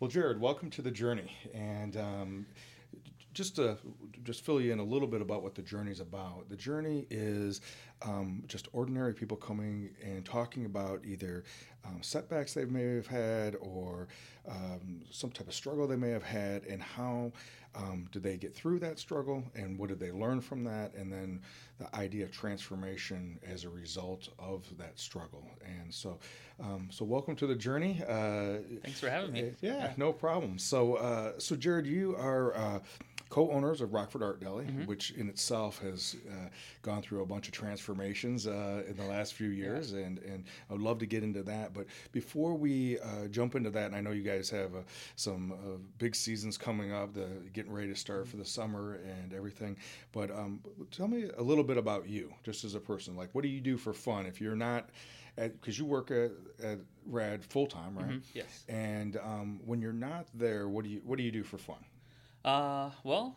Well, Jared, welcome to the journey, and um, just to just fill you in a little bit about what the journey is about. The journey is um, just ordinary people coming and talking about either um, setbacks they may have had or um, some type of struggle they may have had, and how um, did they get through that struggle, and what did they learn from that, and then the idea of transformation as a result of that struggle. And so, um, so welcome to the journey. Uh, Thanks for having me. Yeah, yeah. no problem. So, uh, so Jared, you are. Uh, co-owners of Rockford Art Deli, mm-hmm. which in itself has uh, gone through a bunch of transformations uh, in the last few years, yeah. and and I would love to get into that. But before we uh, jump into that, and I know you guys have uh, some uh, big seasons coming up, the getting ready to start for the summer and everything. But um, tell me a little bit about you, just as a person. Like, what do you do for fun if you're not because you work at, at Rad full time, right? Mm-hmm. Yes. And um, when you're not there, what do you what do you do for fun? Uh, well,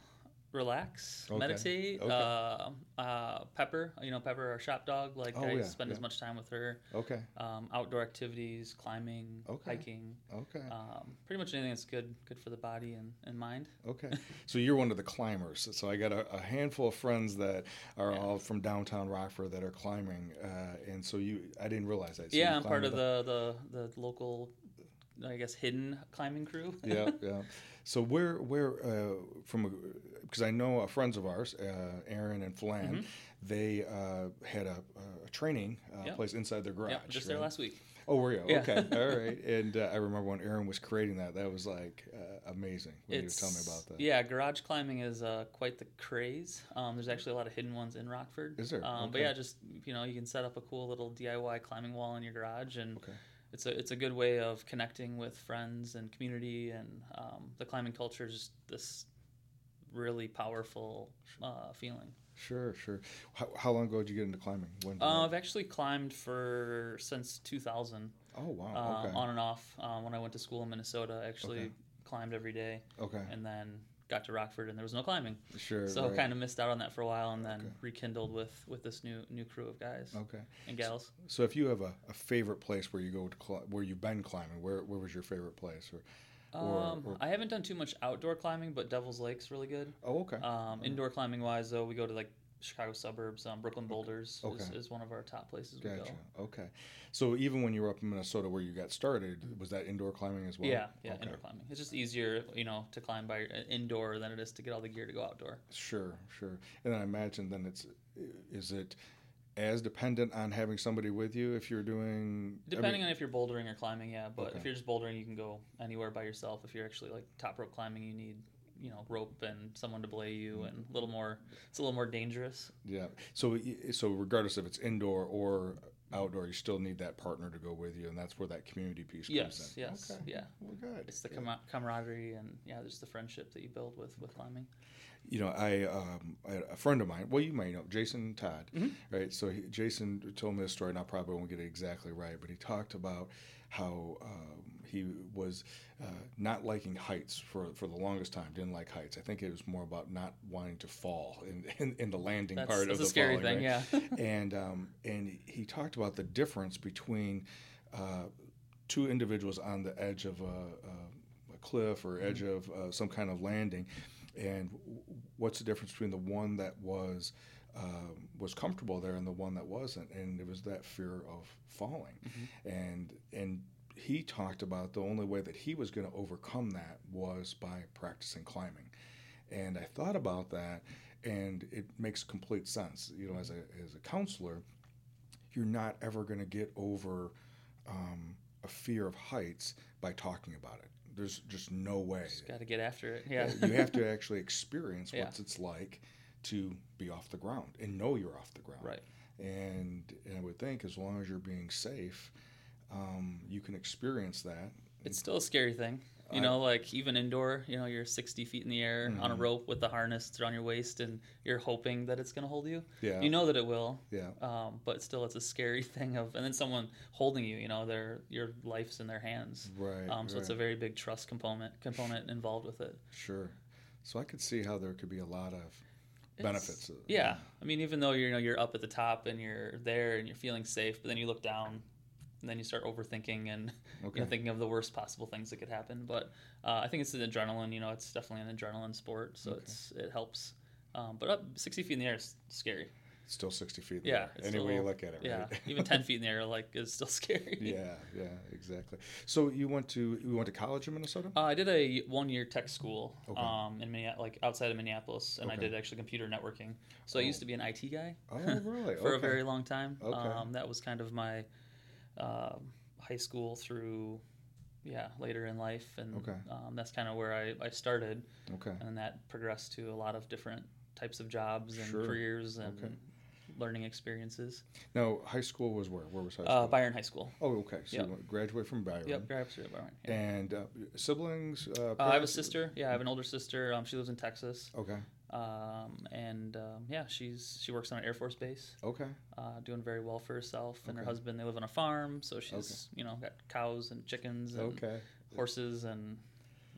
relax, okay. meditate. Okay. Uh, uh, Pepper, you know, Pepper, our shop dog. Like oh, I yeah, spend yeah. as much time with her. Okay. Um, outdoor activities, climbing, okay. hiking. Okay. Um, pretty much anything that's good, good for the body and, and mind. Okay. so you're one of the climbers. So I got a, a handful of friends that are yeah. all from downtown Rockford that are climbing, uh, and so you, I didn't realize that. So yeah, I'm part of the, the the local I guess hidden climbing crew. yeah, yeah. So where where uh, from because I know uh, friends of ours, uh, Aaron and Flan, mm-hmm. they uh, had a, a training uh, yep. place inside their garage. Yep, just right? there last week. Oh, were you? Yeah. Okay, all right. And uh, I remember when Aaron was creating that, that was like amazing. When it's, you were telling me about that. Yeah, garage climbing is quite the craze. Um, there's actually a lot of hidden ones in Rockford. Is there? Um, okay. But yeah, just you know, you can set up a cool little DIY climbing wall in your garage and. Okay it's a it's a good way of connecting with friends and community and um, the climbing culture is this really powerful uh, feeling. Sure, sure. How, how, long ago did you get into climbing? Uh, I've actually climbed for since 2000. Oh wow! Uh, okay. On and off. Um, when I went to school in Minnesota, I actually okay. climbed every day. Okay. And then got to Rockford and there was no climbing. Sure. So right. kind of missed out on that for a while and then okay. rekindled with with this new new crew of guys. Okay. And gals. So, so if you have a, a favorite place where you go to cl- where you've been climbing, where where was your favorite place or um, or, I haven't done too much outdoor climbing, but Devil's Lake's really good. Oh, okay. Um, indoor climbing wise, though, we go to like Chicago suburbs. Um, Brooklyn Boulders okay. is, is, one of our top places gotcha. we go. Okay. So even when you were up in Minnesota where you got started, was that indoor climbing as well? Yeah, yeah, okay. indoor climbing. It's just easier, you know, to climb by uh, indoor than it is to get all the gear to go outdoor. Sure, sure. And I imagine then it's is it as dependent on having somebody with you if you're doing depending on if you're bouldering or climbing yeah but okay. if you're just bouldering you can go anywhere by yourself. If you're actually like top rope climbing you need you know rope and someone to belay you and a little more it's a little more dangerous. Yeah. So so regardless if it's indoor or outdoor you still need that partner to go with you and that's where that community piece comes yes, in. yes okay. yeah. Well good. It's the com- camaraderie and yeah there's the friendship that you build with with climbing you know, I, um, I a friend of mine. Well, you may know Jason Todd, mm-hmm. right? So he, Jason told me a story, and I probably won't get it exactly right, but he talked about how um, he was uh, not liking heights for, for the longest time. Didn't like heights. I think it was more about not wanting to fall in, in, in the landing that's, part that's of the a scary falling, thing, right? yeah. and um, and he talked about the difference between uh, two individuals on the edge of a, a, a cliff or edge mm-hmm. of uh, some kind of landing, and what's the difference between the one that was um, was comfortable there and the one that wasn't, and it was that fear of falling, mm-hmm. and and he talked about the only way that he was going to overcome that was by practicing climbing. And I thought about that, and it makes complete sense. You know, as a, as a counselor, you're not ever going to get over um, a fear of heights by talking about it. There's just no way. Got to get after it. Yeah. you have to actually experience yeah. what it's like to be off the ground and know you're off the ground. Right. And, and I would think as long as you're being safe, um, you can experience that. It's still a scary thing. You know, like even indoor, you know, you're 60 feet in the air mm-hmm. on a mm-hmm. rope with the harness around your waist, and you're hoping that it's going to hold you. Yeah. You know that it will. Yeah. Um, but still, it's a scary thing of, and then someone holding you. You know, their your life's in their hands. Right. Um, so right. it's a very big trust component component involved with it. Sure. So I could see how there could be a lot of benefits. yeah. I mean, even though you're you know you're up at the top and you're there and you're feeling safe, but then you look down and then you start overthinking and you know, thinking of the worst possible things that could happen. But uh, I think it's an adrenaline. You know, it's definitely an adrenaline sport, so it's it helps. Um, but up 60 feet in the air is scary. Still 60 feet. in the Yeah, air, Any a way you look at it, Yeah, right? even 10 feet in the air like is still scary. yeah, yeah, exactly. So you went to you went to college in Minnesota? Uh, I did a one year tech school Okay. um, in like outside of Minneapolis, and I did actually computer networking. So I Oh. used to be an IT guy Oh, really? for a very long time. Okay. Um, that was kind of my um, high school through, yeah, later in life, and Okay. um, that's kind of where I, I started, Okay. and that progressed to a lot of different types of jobs and Sure. careers and Okay. learning experiences. Now, high school was where? Where was high school? Uh, Byron High School. oh, okay. So Yep. you graduated from Byron. Yep, of Byron. Yeah. And uh, siblings? Uh, Uh, I have a sister. Yeah, I have an older sister. Um, she lives in Texas. Okay. Um, and um, yeah, she's she works on an Air Force base, Okay. uh, doing very well for herself and her husband. They live on a farm, so she's you know got cows and chickens and Okay. horses and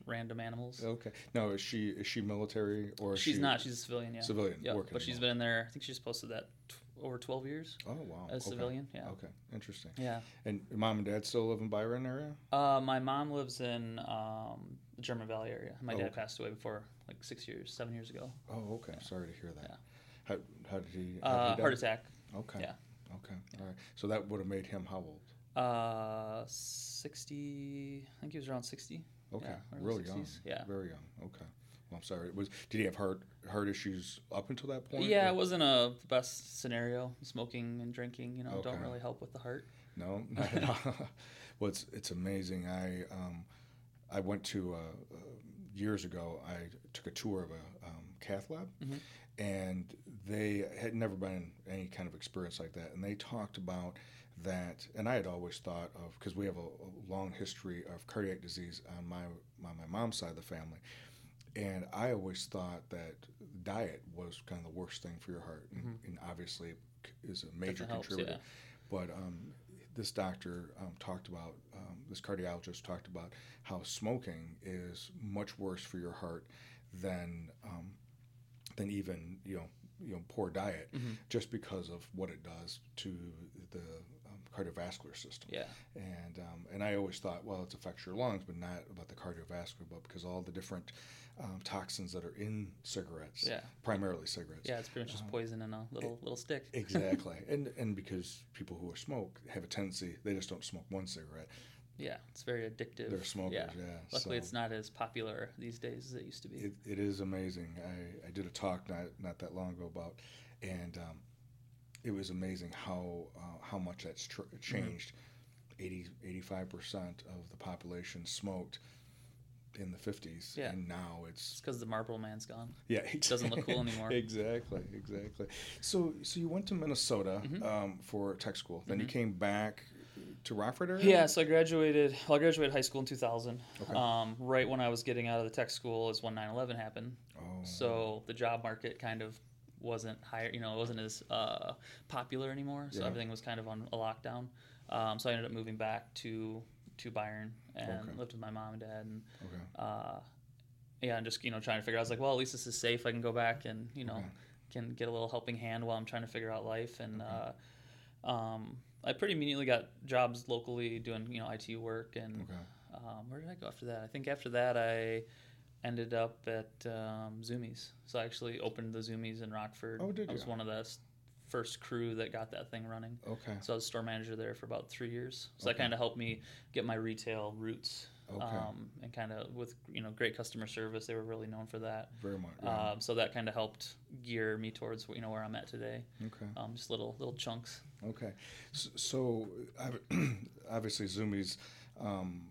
random animals. Okay. No, is she is she military or she's she not. She's a civilian. Yeah. civilian Yeah, but she's been in there. I think she's posted that t- over twelve years Oh wow. as a okay. civilian. Yeah. Okay. Interesting. Yeah. And mom and dad still live in Byron area? Uh, my mom lives in um, the German Valley area. My Oh, dad okay. passed away before like six years, seven years ago. Oh, okay. Sorry to hear that. Yeah. How, how did he? how Uh, did he heart attack. Okay. Yeah. Okay. All right. So that would have made him how old? Uh, sixty. I think he was around sixty. Okay. Yeah, early Real young. yeah. Very young. Okay. Well, I'm sorry. It Was did he have heart heart issues up until that point? Yeah, or- it wasn't a best scenario. Smoking and drinking, you know, don't really help with the heart. No, not at all. well, it's it's amazing. I um, I went to uh, uh, years ago. I took a tour of a um, cath lab, Mhm. and they had never been in any kind of experience like that. And they talked about that, and I had always thought of because we have a, a long history of cardiac disease on my, my my mom's side of the family. And I always thought that diet was kind of the worst thing for your heart, and, and obviously is a major helps, contributor. yeah. But um, this doctor um, talked about, um, this cardiologist talked about how smoking is much worse for your heart than um, than even you know you know poor diet, Mm-hmm. just because of what it does to the cardiovascular system. Yeah. And um, and I always thought, well, it affects your lungs, but not about the cardiovascular, but because all the different um, toxins that are in cigarettes, Yeah. primarily cigarettes. Yeah, it's pretty much just poison in a little little stick. Exactly, and and because people who are smoke have a tendency, they just don't smoke one cigarette. Yeah, it's very addictive. They're smokers, Yeah. yeah. Luckily, so it's not as popular these days as it used to be. It, it is amazing. I, I did a talk not not that long ago about, and um, it was amazing how uh, how much that's tr- Mm-hmm. changed. 80 85 percent of the population smoked in the fifties, Yeah. and now it's it's because the Marlboro Man's gone. yeah, It doesn't look cool anymore. exactly, exactly. So so you went to Minnesota Mm-hmm. um, for tech school, then you came back to Rockford area. Yeah, so I graduated. Well, I graduated high school in 2000. Okay. Um, right when I was getting out of the tech school is when 9/11 happened. Oh, So the job market kind of wasn't higher. You know, it wasn't as uh, popular anymore. So Yeah. everything was kind of on a lockdown. Um, so I ended up moving back to to Byron and Okay. lived with my mom and dad and okay. uh, yeah, and just you know trying to figure. out, I was like, well, at least this is safe. I can go back and you know Okay. can get a little helping hand while I'm trying to figure out life. And uh, um, I pretty immediately got jobs locally doing you know IT work. And Okay. um, where did I go after that? I think after that I ended up at um, Zumiez. So I actually opened the Zumiez in Rockford. Oh, did you? I was one of the first crew that got that thing running. Okay. So I was store manager there for about three years. So that kind of helped me get my retail roots. Okay. Um, and kind of with you know great customer service, they were really known for that. Very much. yeah. Um, so that kind of helped gear me towards you know where I'm at today. okay. Um, just little little chunks. Okay, so, so obviously Zumiez, um,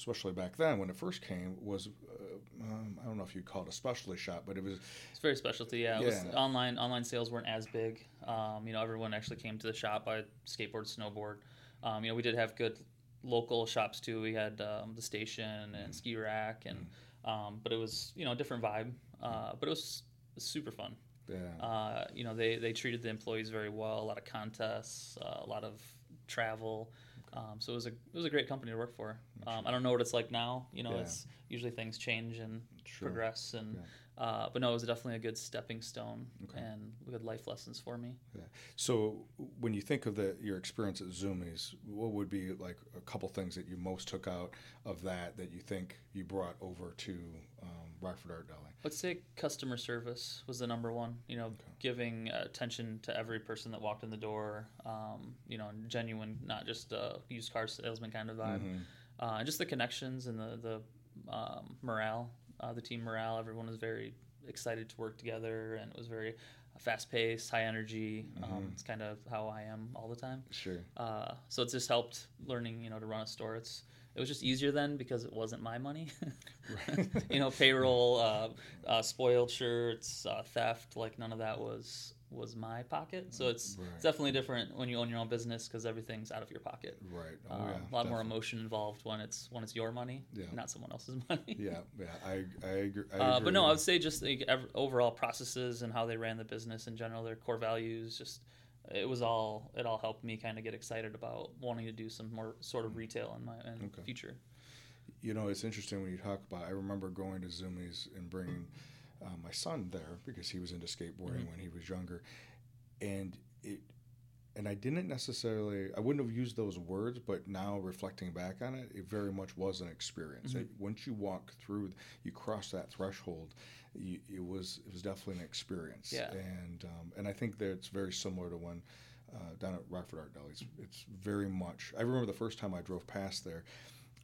especially back then when it first came, was uh, um, I don't know if you'd call it a specialty shop, but it was It's very specialty. Yeah, it was online online sales weren't as big. Um, you know, everyone actually came to the shop by skateboard, snowboard. Um, you know, we did have good local shops too. We had um, the station and ski rack, and um, but it was you know a different vibe. Uh, but it was super fun. yeah, Uh, you know, they, they treated the employees very well. A lot of contests, uh, a lot of travel. Um, so it was a it was a great company to work for. Um, I don't know what it's like now. You know, Yeah. it's usually things change and Sure. progress, and Uh, but no, it was definitely a good stepping stone Okay. and good life lessons for me. So when you think of the your experience at Zumiez, what would be like a couple things that you most took out of that that you think you brought over to um, Rockford Art Deli? Let's say customer service was the number one. You know, giving uh, attention to every person that walked in the door. Um, you know, genuine, not just a used car salesman kind of vibe. Mhm. Uh, just the connections and the the um, morale, uh, the team morale. Everyone was very excited to work together, and it was very fast paced, high energy. Um, Mhm. it's kind of how I am all the time. Sure. Uh, so it's just helped learning, you know, to run a store. It's it was just easier then because it wasn't my money. you know, payroll, uh, uh, spoiled shirts, uh, theft, like none of that was was my pocket. So it's, Right. it's definitely different when you own your own business because everything's out of your pocket. Right. Oh, Um, yeah. a lot more emotion involved when it's when it's your money, Yeah. not someone else's money. Yeah. Yeah. I I agree. I Uh, agree but no, I would say just like, ev- overall processes and how they ran the business in general, their core values, just it was all it all helped me kind of get excited about wanting to do some more sort of retail in my in Okay. future. You know, it's interesting when you talk about. I remember going to Zumiez and bringing uh, my son there because he was into skateboarding Mhm. when he was younger, and it. And I didn't necessarily. I wouldn't have used those words, but now reflecting back on it, it very much was an experience. Mhm. It- once you walk through, you cross that threshold. You, it was it was definitely an experience. Yeah. And um, and I think that it's very similar to when uh, down at Rockford Art Deli. It's, it's very much. I remember the first time I drove past there.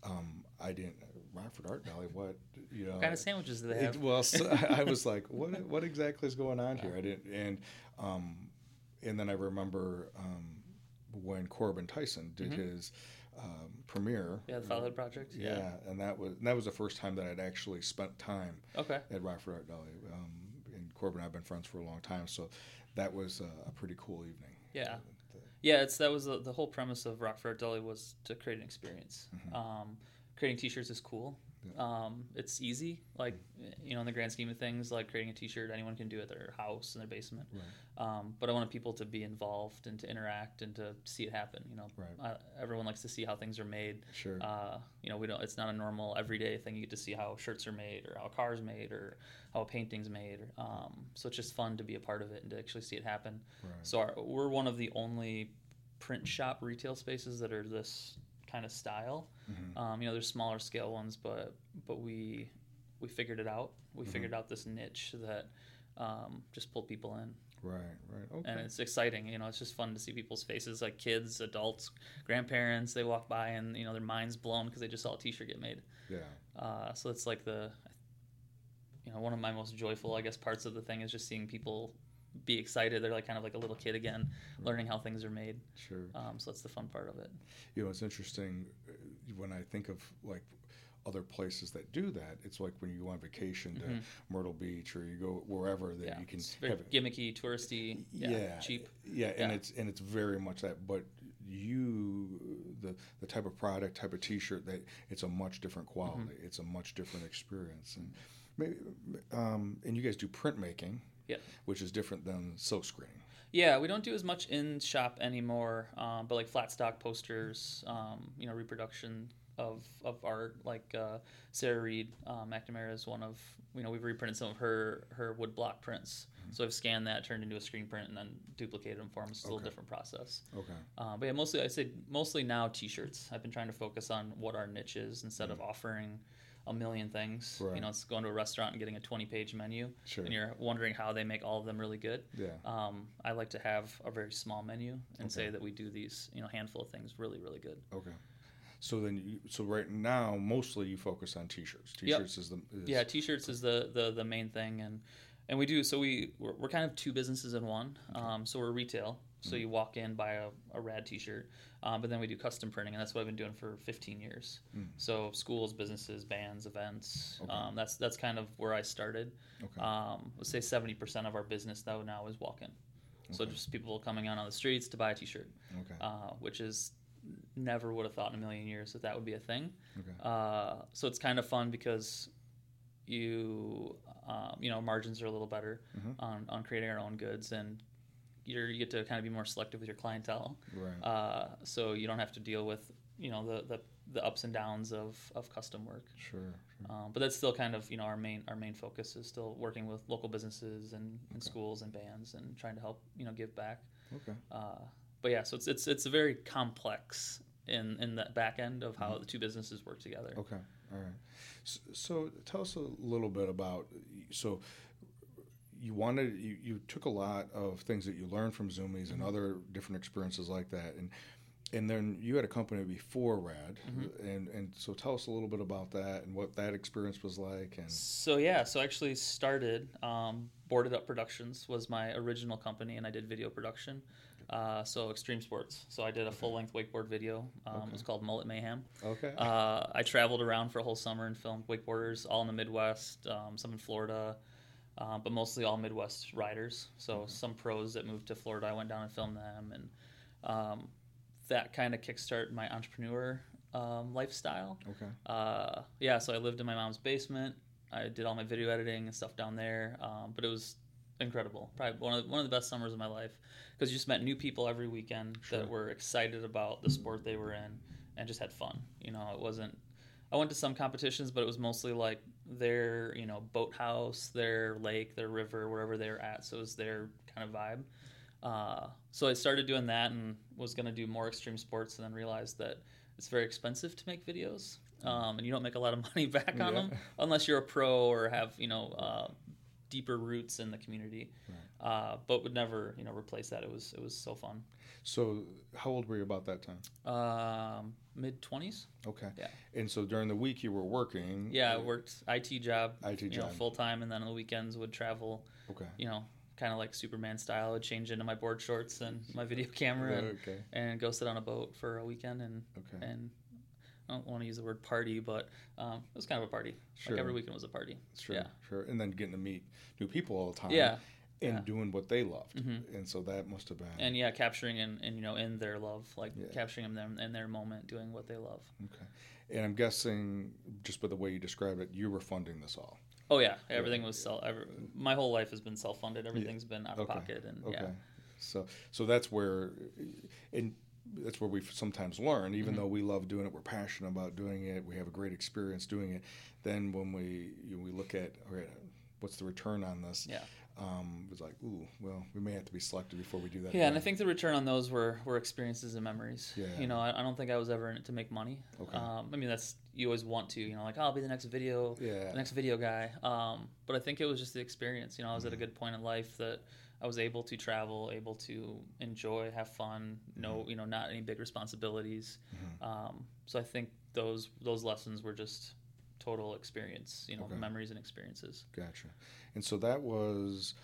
Um, I didn't Rockford Art Deli. What you know? What kind of sandwiches do they It, have? well, so I was like, what what exactly is going on here? I didn't, and um, and then I remember um, when Corbin Tyson did Mhm. his um, premiere. yeah, the Fatherhood Project. Yeah, and that was and that was the first time that I'd actually spent time Okay. at Rockford Art Deli. Um, and Corbin and I've been friends for a long time, so that was uh, a pretty cool evening. Yeah. Yeah, it's that was the, the whole premise of Rockford Art Deli was to create an experience. Um, creating T-shirts is cool. Um, it's easy, like you know, in the grand scheme of things, like creating a T-shirt, anyone can do it at their house in their basement. Right. Um, but I wanted people to be involved and to interact and to see it happen. You know, Right. uh, everyone likes to see how things are made. Sure. Uh, you know, we don't. It's not a normal everyday thing. You get to see how shirts are made, or how a car's made, or how a painting's made. Um, so it's just fun to be a part of it and to actually see it happen. right. So our, we're one of the only print shop retail spaces that are this kind of style. Mhm. Um, you know, there's smaller scale ones, but but we we figured it out. We Mhm. figured out this niche that um, just pulled people in, Right. Right. Okay. and it's exciting. You know, it's just fun to see people's faces, like kids, adults, grandparents. They walk by and you know their minds blown because they just saw a T-shirt get made. yeah. Uh, so it's like the, you know, one of my most joyful, I guess, parts of the thing is just seeing people be excited. They're like kind of like a little kid again, learning how things are made. Sure. Um, so that's the fun part of it. You know, it's interesting uh, when I think of like other places that do that. It's like when you go on vacation to Mhm. Myrtle Beach or you go wherever that Yeah, you can it's very have gimmicky, touristy, yeah, Yeah, cheap. Yeah, and Yeah. it's and it's very much that. But you, the the type of product, type of T-shirt that it's a much different quality. Mm-hmm. It's a much different experience, and maybe um, and you guys do printmaking, Yeah. which is different than silk screening. Yeah, we don't do as much in shop anymore, um, but like flat stock posters, um, you know, reproduction of, of art. Like uh, Sarah Reed um, McNamara is one of you know we've reprinted some of her her wood block prints. So I've scanned that, turned into a screen print, and then duplicated them for them. It's a little different process. Okay. Uh, but yeah, mostly I say mostly now T-shirts. I've been trying to focus on what our niche is instead of offering a million things. Right. You know, it's going to a restaurant and getting a 20-page menu, Sure. and you're wondering how they make all of them really good. Yeah. Um, I like to have a very small menu and say that we do these, you know, handful of things really, really good. Okay. So then, you, so right now, mostly you focus on T-shirts. T-shirts is the is, Yeah, t-shirts is the, the, the main thing, and and we do so we we're, we're kind of two businesses in one. Um, so we're retail, so Mm-hmm. you walk in buy a, a rad t-shirt, um, but then we do custom printing, and that's what I've been doing for 15 years. Mm. So schools, businesses, bands, events. Okay. Um, that's that's kind of where I started. Okay. Um, let's say 70% of our business though now is walk-in. So just people coming out on the streets to buy a t-shirt. okay. uh, which is never would have thought in a million years that that would be a thing. okay. Uh, so it's kind of fun because you um, you know margins are a little better Mhm. on, on creating our own goods and you're, you get to kind of be more selective with your clientele. right. Uh, so you don't have to deal with you know the, the the ups and downs of, of custom work. Sure. sure. Um, but that's still kind of you know our main our main focus is still working with local businesses and, and Okay. schools and bands and trying to help you know give back. Okay. Uh, but yeah, so it's it's it's a very complex in in the back end of how the two businesses work together. Mm-hmm. Okay. All right. So, so tell us a little bit about so you wanted you, you took a lot of things that you learned from Zumiez and other different experiences like that and and then you had a company before Rad and and so tell us a little bit about that and what that experience was like and So yeah, so I actually started um, Boarded Up Productions was my original company, and I did video production. Uh, so extreme sports. So I did a full length wakeboard video. Um, It was called Mullet Mayhem. okay Uh, I traveled around for a whole summer and filmed wakeboarders, all in the Midwest, um, some in Florida, uh, but mostly all Midwest riders. So some pros that moved to Florida, I went down and filmed them, and um, that kind of kickstarted my entrepreneur um, lifestyle. okay Uh, yeah, so I lived in my mom's basement. I did all my video editing and stuff down there, um, but it was incredible. Probably one of the, one of the best summers of my life because you just met new people every weekend Sure. that were excited about the sport they were in and just had fun. You know, it wasn't. I went to some competitions, but it was mostly like their you know boathouse, their lake, their river, wherever they were at. So it was their kind of vibe. Uh, so I started doing that and was going to do more extreme sports, and then realized that it's very expensive to make videos, um, and you don't make a lot of money back on Yeah. them unless you're a pro or have you know uh, deeper roots in the community. Uh, but would never you know replace that. It was it was so fun. So how old were you about that time Um, Mid twenties. okay Yeah. and so during the week you were working Yeah, I worked IT job. IT you job. full time, and then on the weekends would travel. okay You know, kind of like Superman style. I'd change into my board shorts and my video camera and, okay and go sit on a boat for a weekend and okay and I don't want to use the word party, but um, it was kind of a party. Sure. Like every weekend was a party. Sure, Yeah. sure. And then getting to meet new people all the time. Yeah. And yeah. doing what they loved. Mhm. And so that must have been. And yeah, capturing and, and you know in their love, like Yeah. capturing them in their moment, doing what they love. okay. And I'm guessing, just by the way you describe it, you were funding this all. Oh yeah, everything was self. Every, my whole life has been self funded. Everything's been out of Okay. pocket, and Okay. yeah, So, so that's where, and that's where we sometimes learn. Even Mm-hmm. though we love doing it, we're passionate about doing it, we have a great experience doing it. Then when we you know, we look at, all right, what's the return on this? yeah. Um, it's like, ooh, well, we may have to be selective before we do that. Yeah, and I think the return on those were, were experiences and memories. Yeah. You know, I, I don't think I was ever in it to make money. Okay. Um, I mean, that's you always want to. You know, like oh, I'll be the next video, Yeah. the next video guy. Um, but I think it was just the experience. You know, I was at a good point in life that I was able to travel, able to enjoy, have fun. No, Mm-hmm. you know, not any big responsibilities. Um, so I think those those lessons were just total experience. You know, Okay. memories and experiences. Gotcha. And so that was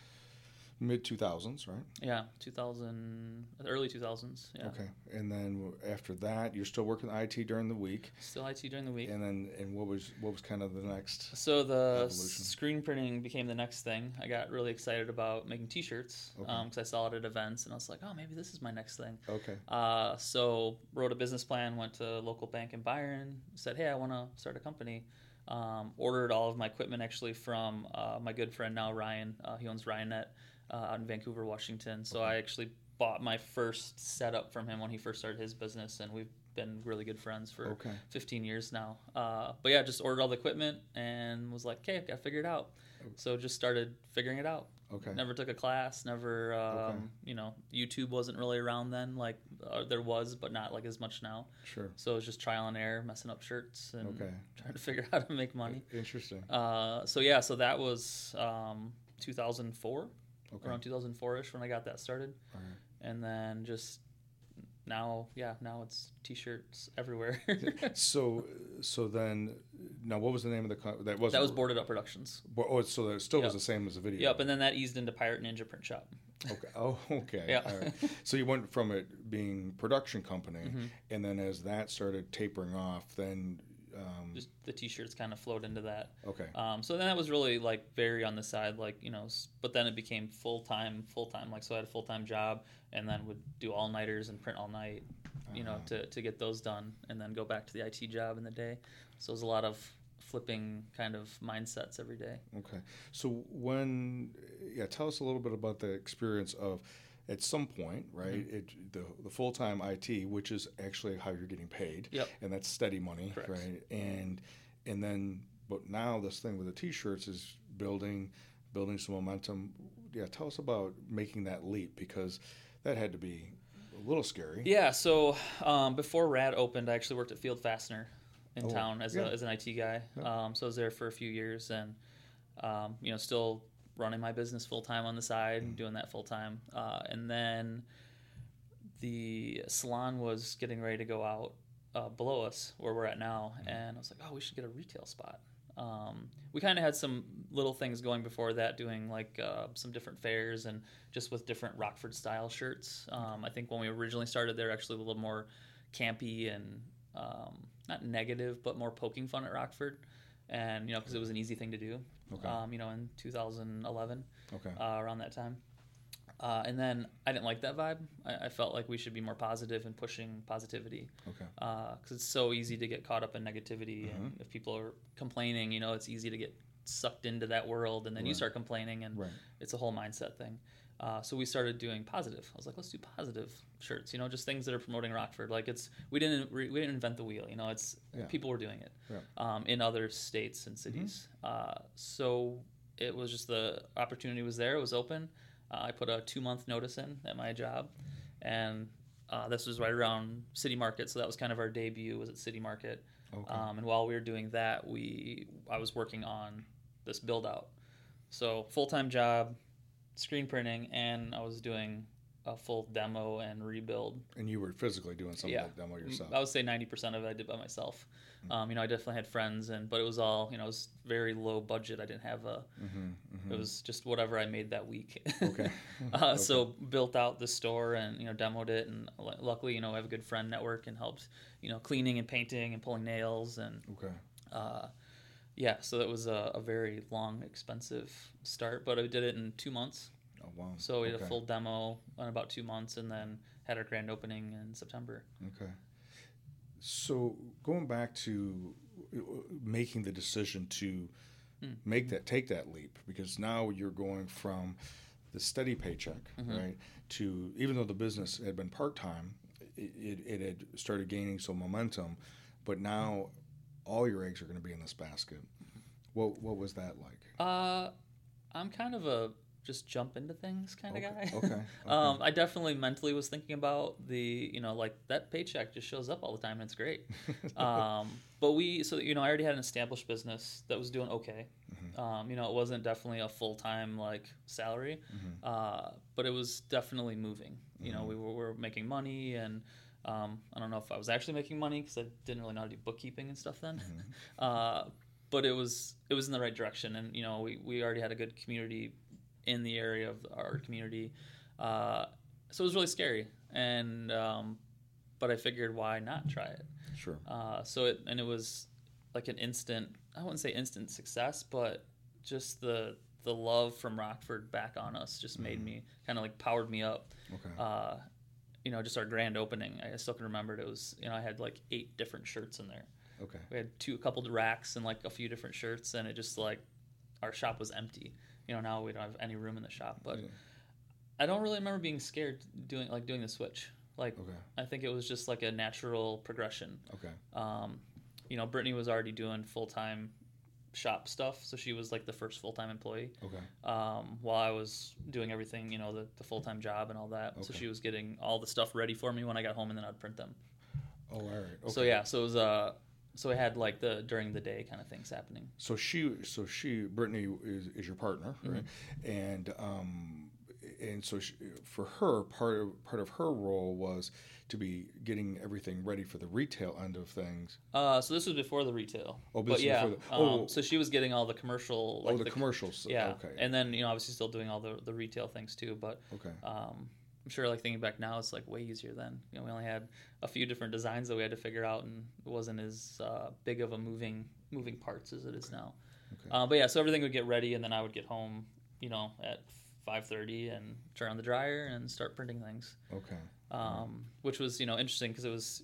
mid 2000s, right? Yeah, 2000, early 2000s. Yeah. Okay. And then after that, you're still working IT during the week. Still IT during the week. And then, and what was what was kind of the next? So the Evolution. screen printing became the next thing. I got really excited about making T-shirts because Okay. I saw it at events, and I was like, "Oh, maybe this is my next thing." Okay. Uh, so wrote a business plan, went to a local bank in Byron, said, "Hey, I want to start a company." Um, ordered all of my equipment actually from uh, my good friend now Ryan. Uh, he owns Ryonet uh, out in Vancouver, Washington. So I actually bought my first setup from him when he first started his business, and we've been really good friends for Okay. 15 years now. Uh, but yeah, just ordered all the equipment and was like, okay, I got to figure it out. So just started figuring it out. Okay. Never took a class. Never, um, Okay. you know, YouTube wasn't really around then. Like uh, there was, but not like as much now. Sure. So it was just trial and error, messing up shirts and Okay. trying to figure out how to make money. Interesting. Uh, so yeah, so that was um, 2004, Okay. around 2004ish when I got that started, right. and then just now, yeah, now it's t-shirts everywhere. So, so then, now what was the name of the co- that was that was boarded up productions. Bo- Oh, so that still was the same as the video. Yep, and then that eased into Pirate Ninja Print Shop. Okay. Oh, okay. Yeah. Right. So you went from it being production company, Mm-hmm. and then as that started tapering off, then um, Just the t-shirts kind of flowed into that. okay. Um, so then that was really like very on the side, like you know. But then it became full time, full time. Like so, I had a full time job, and then would do all nighters and print all night, you know, Uh-huh. to to get those done, and then go back to the IT job in the day. So it was a lot of flipping kind of mindsets every day. Okay. So when, yeah, tell us a little bit about the experience of at some point, right? Mm-hmm. It the the full time IT, which is actually how you're getting paid, Yep. and that's steady money, Correct. right? And and then, but now this thing with the t-shirts is building building some momentum. Yeah, tell us about making that leap because that had to be a little scary. Yeah, so um, before Rad opened, I actually worked at Field Fastener in Oh, town as, yeah. a, as an IT guy. Yeah. Um, so I was there for a few years and, um, you know, still running my business full time on the side, Mm. doing that full time. Uh, and then the salon was getting ready to go out uh, below us where we're at now. Mm-hmm. And I was like, oh, we should get a retail spot. Um, we kind of had some little things going before that, doing like uh, some different fairs and just with different Rockford style shirts. Um, I think when we originally started, they're actually a little more campy and um, not negative, but more poking fun at Rockford. And you know, because it was an easy thing to do. Okay. Um, you know, in 2011, Okay. uh, around that time. Uh, and then I didn't like that vibe. I, I felt like we should be more positive and pushing positivity Okay. because it's so easy to get caught up in negativity. Mm-hmm. And if people are complaining, you know, it's easy to get sucked into that world, and then you start complaining, and Right. it's a whole mindset thing. Uh, so we started doing positive. I was like, let's do positive shirts. You know, just things that are promoting Rockford. Like it's we didn't re, we didn't invent the wheel. You know, it's Yeah. people were doing it Yeah. um, in other states and cities. Mm-hmm. Uh, so it was just the opportunity was there. It was open. Uh, I put a two month notice in at my job, and uh, this was right around City Market. So that was kind of our debut. Was at City Market. Okay. Um, and while we were doing that, we I was working on this build out. So full time job, screen printing, and I was doing a full demo and rebuild. and you were physically doing some yeah. of that demo yourself. I would say ninety percent of it I did by myself. Um, you know, I definitely had friends, and but it was all you know, it was very low budget. I didn't have a. Mm-hmm, It was just whatever I made that week. Okay. uh, So built out the store and you know demoed it, and lu- luckily you know I have a good friend network and helped you know cleaning and painting and pulling nails and Okay. uh, yeah. So that was a, a very long, expensive start, but I did it in two months. Oh wow. So we okay. a full demo in about two months, and then had our grand opening in September. Okay. So going back to uh, making the decision to Hmm. make that take that leap because now you're going from the steady paycheck Mm-hmm. right to even though the business had been part-time it, it, it had started gaining some momentum but now all your eggs are going to be in this basket what what was that like Uh, I'm kind of a just jump into things kind of guy. okay, okay. um, I definitely mentally was thinking about the, you know, like that paycheck just shows up all the time and it's great. um, but we, so you know, I already had an established business that was doing okay. Mm-hmm. Um, you know, it wasn't definitely a full time like salary, Mm-hmm. uh, but it was definitely moving. You know, we were, were making money and. Um, I don't know if I was actually making money because I didn't really know how to do bookkeeping and stuff then. Mm-hmm. Uh, but it was it was in the right direction, and you know we, we already had a good community in the area of our community, uh, so it was really scary. And um, but I figured why not try it? sure Uh, so it and it was like an instant. I wouldn't say instant success, but just the the love from Rockford back on us just made me kind of like powered me up. okay Uh, you know, just our grand opening. I still can remember it. It was you know I had like eight different shirts in there. okay We had two, a couple of racks and like a few different shirts, and it just like our shop was empty. You know, now we don't have any room in the shop, but Yeah. I don't really remember being scared doing like doing the switch. Like okay I think it was just like a natural progression. okay Um, you know, Brittany was already doing full time shop stuff, so she was like the first full time employee. okay Um, while I was doing everything, you know, the, the full time job and all that. So she was getting all the stuff ready for me when I got home, and then I'd print them. oh all right okay. So yeah, so it was uh, so I had like the during the day kind of things happening. So she, so she, Brittany is, is your partner, Mm-hmm. right? And um, and so she, for her, part of part of her role was to be getting everything ready for the retail end of things. Uh, so this was before the retail. Oh, but yeah. before the- um, oh. so she was getting all the commercial. oh, the, commercials. Yeah. Okay. And then you know obviously still doing all the the retail things too, but okay. um, I'm sure like thinking back now, it's like way easier then. You know, we only had a few different designs that we had to figure out, and it wasn't as uh, big of a moving moving parts as it is now. Okay. Uh, but yeah, so everything would get ready, and then I would get home, you know, at 5:30 and turn on the dryer and start printing things. Okay. um, which was you know interesting because it was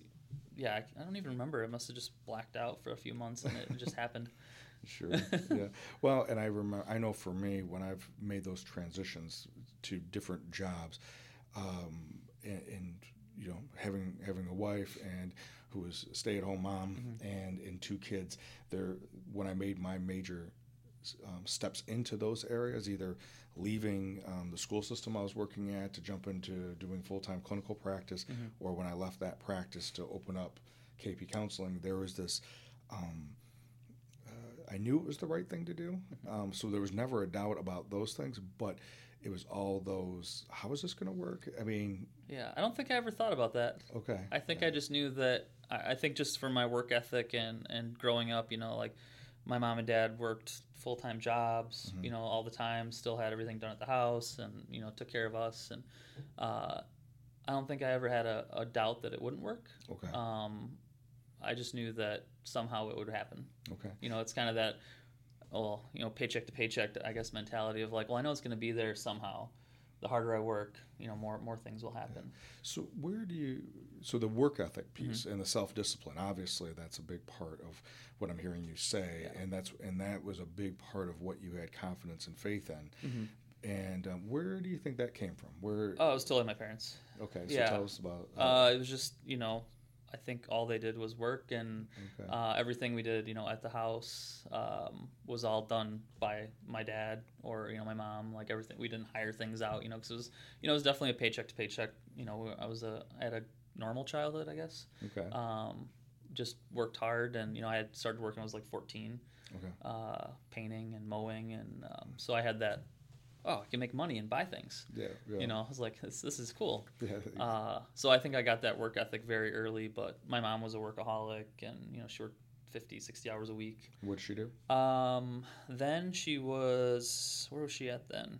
yeah I, I don't even remember it must have just blacked out for a few months and it just happened Sure. yeah. Well, and I remember, I know for me, when I've made those transitions to different jobs, um, and, and you know having having a wife and who was a stay-at-home mom and and two kids there when i made my major um, steps into those areas either leaving um, the school system i was working at to jump into doing full-time clinical practice or when i left that practice to open up kp counseling there was this um, uh, I knew it was the right thing to do. Um, so there was never a doubt about those things, but it was all those, how is this going to work? I mean, Yeah, I don't think I ever thought about that. okay. I think I just knew that. I I think just from my work ethic and and growing up, you know, like my mom and dad worked full time jobs, Mm-hmm. you know, all the time. Still had everything done at the house, and you know, took care of us. And uh, I don't think I ever had a, a doubt that it wouldn't work. Okay. Um, I just knew that somehow it would happen. okay. You know, it's kind of that, well, you know, paycheck to paycheck, I guess, mentality of like, well, I know it's going to be there somehow. The harder I work, you know, more more things will happen. So where do you, so the work ethic Mm-hmm. piece and the self-discipline, obviously that's a big part of what I'm hearing you say. And that's, and that was a big part of what you had confidence and faith in. Mm-hmm. And um, where do you think that came from? Where, Oh, it was totally my parents. okay. So yeah. tell us about, Uh, it was just you know, I think all they did was work, and Okay. uh, everything we did, you know, at the house um, was all done by my dad or you know my mom. Like everything, we didn't hire things out, you know, because it was you know it was definitely a paycheck to paycheck. You know, I was a I had a normal childhood, I guess. okay. Um, just worked hard, and you know, I had started working when I was like 14, okay. uh, painting and mowing, and um, so I had that. Oh, I can make money and buy things. Yeah. yeah. You know, I was like, this, this is cool. Yeah. Uh, so I think I got that work ethic very early, but my mom was a workaholic and, you know, she worked 50, 60 hours a week. what did she do? Um, then she was, where was she at then?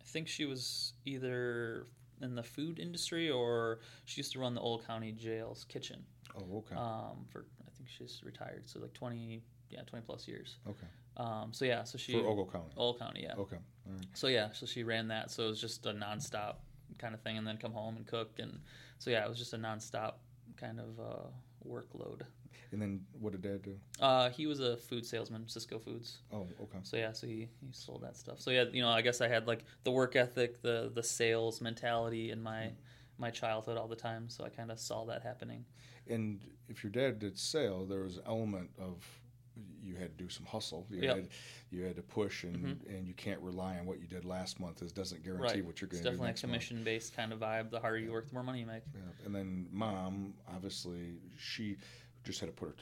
I think she was either in the food industry or she used to run the Ogle County Jail's kitchen Oh, okay. um, for, I think she's retired. So like 20, yeah, 20 plus years. okay. Um, so yeah, so she, For Ogle County. Ogle County, yeah. Okay. Right. So yeah, so she ran that. So it was just a nonstop kind of thing, and then come home and cook, and so yeah, it was just a nonstop kind of uh, workload. And then what did Dad do? Uh, he was a food salesman, Sysco Foods. Oh, okay. So yeah, so he, he sold that stuff. So yeah, you know, I guess I had like the work ethic, the the sales mentality in my my childhood all the time. So I kind of saw that happening. And if your dad did sale, there was an element of you had to do some hustle. You Yep. had you had to push, and mm-hmm. and you can't rely on what you did last month. It doesn't guarantee Right. what you're going to do definitely a month. commission based kind of vibe. The harder you work, the more money you make. Yeah. And then mom, obviously, she just had to put her.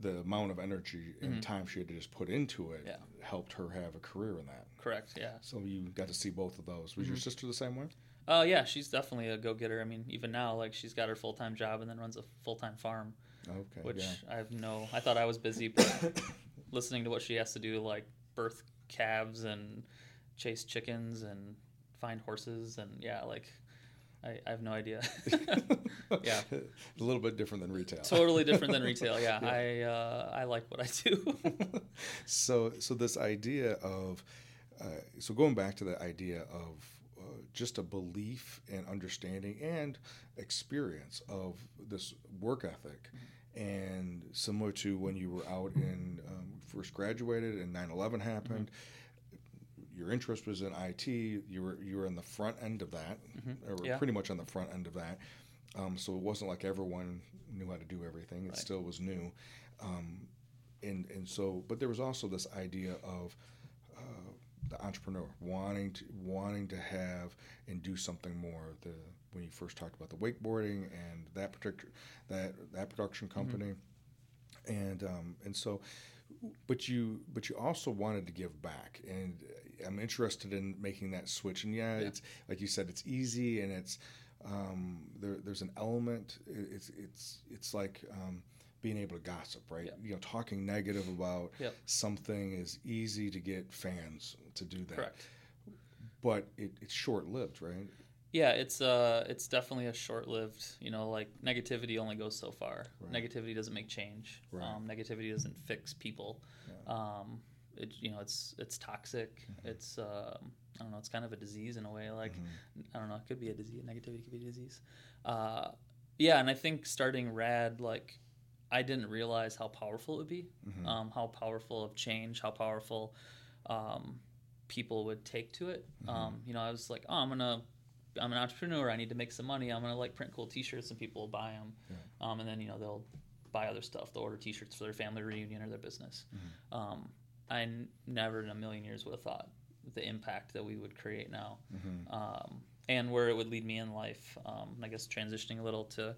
The amount of energy and mm-hmm. time she had to just put into it Yeah. helped her have a career in that. Correct. Yeah. So you got to see both of those. Was your mm-hmm. sister the same way? Uh, yeah, she's definitely a go getter. I mean, even now, like she's got her full time job and then runs a full time farm, Okay. which yeah. I have no. I thought I was busy, but listening to what she has to do, like birth calves and chase chickens and find horses, and yeah, like I, I have no idea. Yeah. a little bit different than retail. totally different than retail. Yeah, I uh, I like what I do. so so this idea of uh, so going back to the idea of uh, just a belief and understanding and experience of this work ethic and similar to when you were out and um, first graduated and 9-11 happened your interest was in IT. You were you were in the front end of that, or Mm-hmm. Yeah. pretty much on the front end of that. Um, so it wasn't like everyone knew how to do everything. It Right. still was new, um, and and so but there was also this idea of uh, the entrepreneur wanting to wanting to have and do something more. The when you first talked about the wakeboarding and that particular that that production company, and um, and so but you but you also wanted to give back. And i'm interested in making that switch. And yeah, it's like you said it's easy and it's um, there, there's an element it's it's it's like um, being able to gossip right? Yeah. you know talking negative about Yep. something is easy to get fans to do that. Correct. but it, it's short-lived right Yeah, it's uh, it's definitely a short-lived. You know, like negativity only goes so far. Right. Negativity doesn't make change. Right. Um, negativity doesn't fix people. Yeah. Um, it, you know, it's it's toxic. Mm-hmm. It's um, I don't know. It's kind of a disease in a way. Like Mm-hmm. I don't know. It could be a disease. Negativity could be a disease. Uh, yeah, and I think starting Rad, like I didn't realize how powerful it would be. Mm-hmm. Um, how powerful of change. How powerful um, people would take to it. Mm-hmm. Um, you know, I was like, oh, I'm gonna I'm an entrepreneur. I need to make some money. I'm gonna like print cool T-shirts and people will buy them. Yeah. Um, and then you know they'll buy other stuff. They'll order T-shirts for their family reunion or their business. Mm-hmm. Um, I n- never in a million years would have thought the impact that we would create now, Mm-hmm. um, and where it would lead me in life. Um, I guess transitioning a little to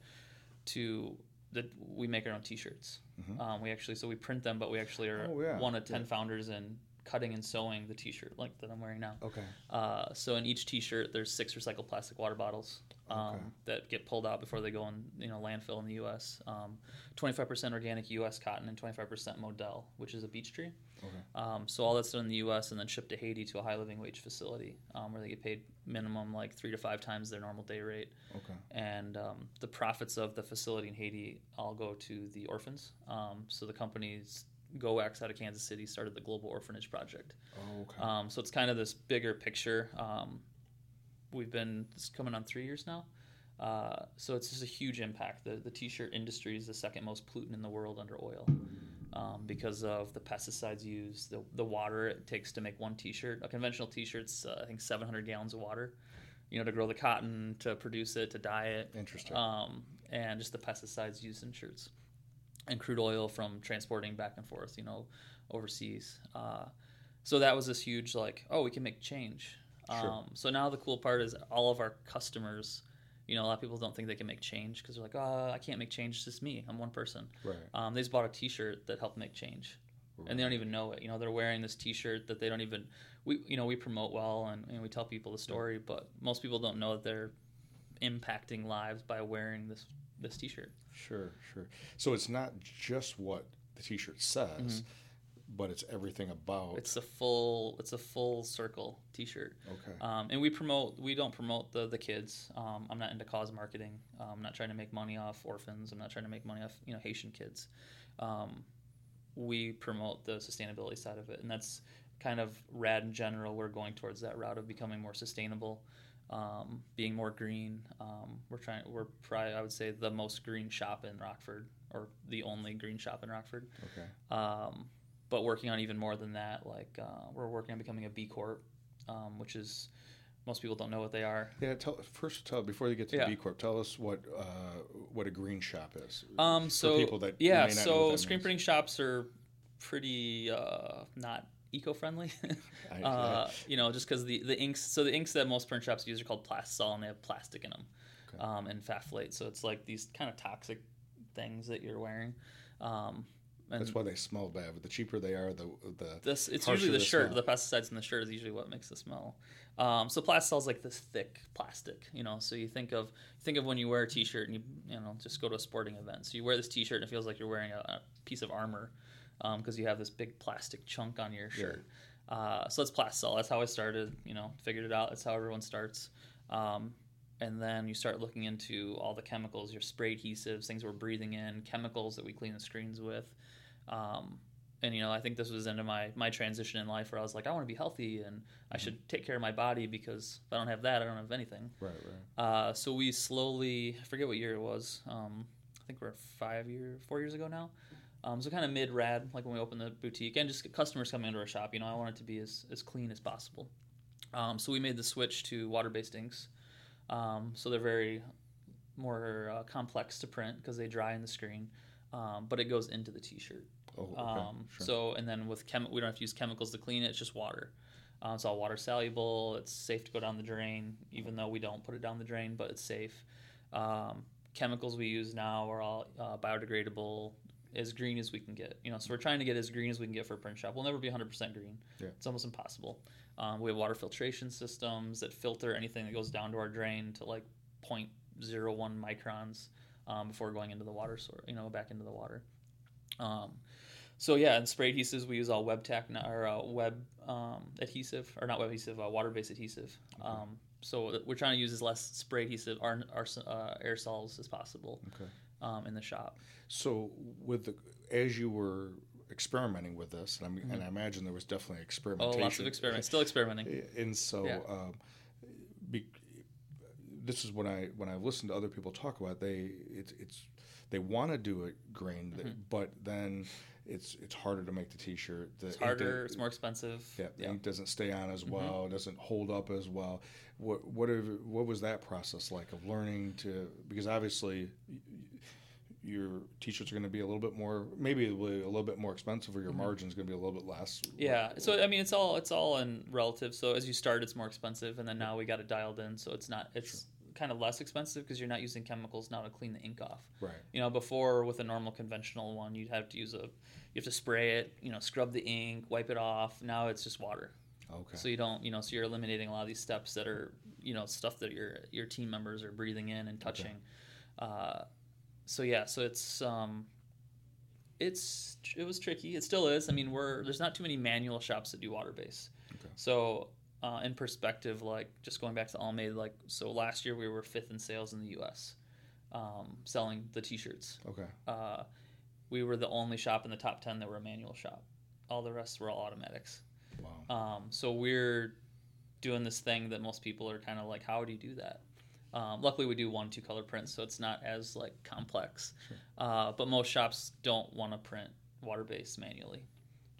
to that we make our own T-shirts. Um, we actually so we print them, but we actually are Mm-hmm. Oh, yeah. one of ten Yeah. founders in cutting and sewing the T-shirt like that I'm wearing now. Okay. Uh, so in each T-shirt, there's six recycled plastic water bottles um, Okay. that get pulled out before they go in, you know, landfill in the U.S. Um, 25% organic U.S. cotton and 25% Modal, which is a beech tree. Okay. Um, so all that's done in the U.S. and then shipped to Haiti to a high living wage facility um, where they get paid minimum like three to five times their normal day rate. Okay. And um, the profits of the facility in Haiti all go to the orphans. Um, so the company's GOEX out of Kansas City started the Global Orphanage Project. Oh, okay. Um, so it's kind of this bigger picture. Um, we've been it's coming on three years now. Uh, so it's just a huge impact. The, the t-shirt industry is the second most pollutant in the world under oil um, because of the pesticides used, the, the water it takes to make one t-shirt. A conventional t-shirt's uh, I think 700 gallons of water, you know, to grow the cotton, to produce it, to dye it, Interesting. um, and just the pesticides used in shirts and crude oil from transporting back and forth, you know, overseas. Uh, so that was this huge like, oh, we can make change. Sure. Um, so now the cool part is all of our customers. You know, a lot of people don't think they can make change because they're like, oh, I can't make change. It's just me. I'm one person. right. Um, they just bought a T-shirt that helped make change, and they don't even know it. You know, they're wearing this T-shirt that they don't even. We, you know, we promote well and, and we tell people the story, but most people don't know that they're impacting lives by wearing this this T-shirt. Sure, sure. So it's not just what the T-shirt says, but it's everything about. Mm-hmm. It's a full it's a full circle T-shirt. okay. Um, and we promote we don't promote the the kids. Um, I'm not into cause marketing. Um, I'm not trying to make money off orphans. I'm not trying to make money off you know Haitian kids. Um, we promote the sustainability side of it, and that's kind of rad in general. We're going towards that route of becoming more sustainable, um, being more green. Um, we're trying. We're probably I would say the most green shop in Rockford, or the only green shop in Rockford. okay. Um, but working on even more than that, like uh, we're working on becoming a B Corp, um, which is most people don't know what they are. Yeah. Tell first. Tell before you get to Yeah. B Corp. Tell us what uh, what a green shop is. Um, so people that yeah, may not know so screen means. printing shops are pretty uh, not eco-friendly. Uh, you know, just because the the inks. So the inks that most print shops use are called plastisol, and they have plastic in them, Okay. um, and phthalate. So it's like these kind of toxic things that you're wearing. Um, and That's why they smell bad. But the cheaper they are, the the This it's usually the the shirt. smell. The pesticides in the shirt is usually what makes the smell. Um, so plastisol is like this thick plastic, you know. So you think of think of when you wear a t-shirt and you you know just go to a sporting event. So you wear this t-shirt and it feels like you're wearing a, a piece of armor because you have this big plastic chunk on your shirt. Uh, so that's plastisol. That's how I started. You know, figured it out. That's how everyone starts. Um, and then you start looking into all the chemicals, your spray adhesives, things we're breathing in, chemicals that we clean the screens with. Um, and you know, I think this was into my my transition in life where I was like, I want to be healthy and I should take care of my body because if I don't have that, I don't have anything. right, right. Uh, so we slowly, I forget what year it was. Um, I think we're five year, four years ago now. Um, so kind of mid rad, like when we opened the boutique, and just customers coming into our shop. You know, I want it to be as, as clean as possible. Um, so we made the switch to water based inks. Um, so they're very more uh, complex to print because they dry in the screen, um, but it goes into the t-shirt. Oh, okay. Um, sure. So and then with chem, we don't have to use chemicals to clean it. It's just water. Uh, it's all water soluble. It's safe to go down the drain, even though we don't put it down the drain, but it's safe. Um, chemicals we use now are all uh, biodegradable, as green as we can get. You know, so we're trying to get as green as we can get for a print shop. We'll never be 100% green. Yeah. It's almost impossible. Um, we have water filtration systems that filter anything that goes down to our drain to like 0.01 microns um, before going into the water source. You know, back into the water. Um, so yeah, and spray adhesives we use all web tack or uh, web um, adhesive or not web adhesive, uh, water based adhesive. Um, so we're trying to use as less spray adhesive or, or uh, aerosols as possible okay. Um, in the shop. So with the as you were experimenting with this, and, I'm, and I imagine there was definitely Mm-hmm. Oh, experimentation. lots of experiments. Still experimenting. And so, Yeah. um, be, this is when I when I listen to other people talk about it, they it's it's they want to do it green, Mm-hmm. but then it's it's harder to make the T-shirt. The It's harder. It's more expensive. yeah, the Yeah. ink doesn't stay on as Mhm. well. Doesn't hold up as well. What what have, what was that process like of learning to? Because obviously, your T-shirts are going to be a little bit more, maybe a little bit more expensive, or your Mhm. margin's going to be a little bit less. Yeah. So I mean, it's all it's all in relative. So as you start, it's more expensive, and then now we got it dialed in, so it's not. It's kind of less expensive because you're not using chemicals now to clean the ink off. right. You know, before with a normal conventional one, you'd have to use a, you have to spray it, you know, scrub the ink, wipe it off. Now it's just water, Okay. so you don't, you know, so you're eliminating a lot of these steps that are, you know, stuff that your your team members are breathing in and touching. Uh, so yeah, so it's um, it's it was tricky. It still is. I mean, we're there's not too many manual shops that do water base. Okay. So uh, in perspective, like just going back to Allmade, like so last year we were fifth in sales in the U.S. Um, selling the T-shirts okay. uh, we were the only shop in the top 10 that were a manual shop. All the rest were all automatics. Wow. Um, so we're doing this thing that most people are kind of like, how do you do that? Um, luckily, we do one, two color prints, so it's not as like complex. Sure. Uh, but most shops don't want to print water based manually,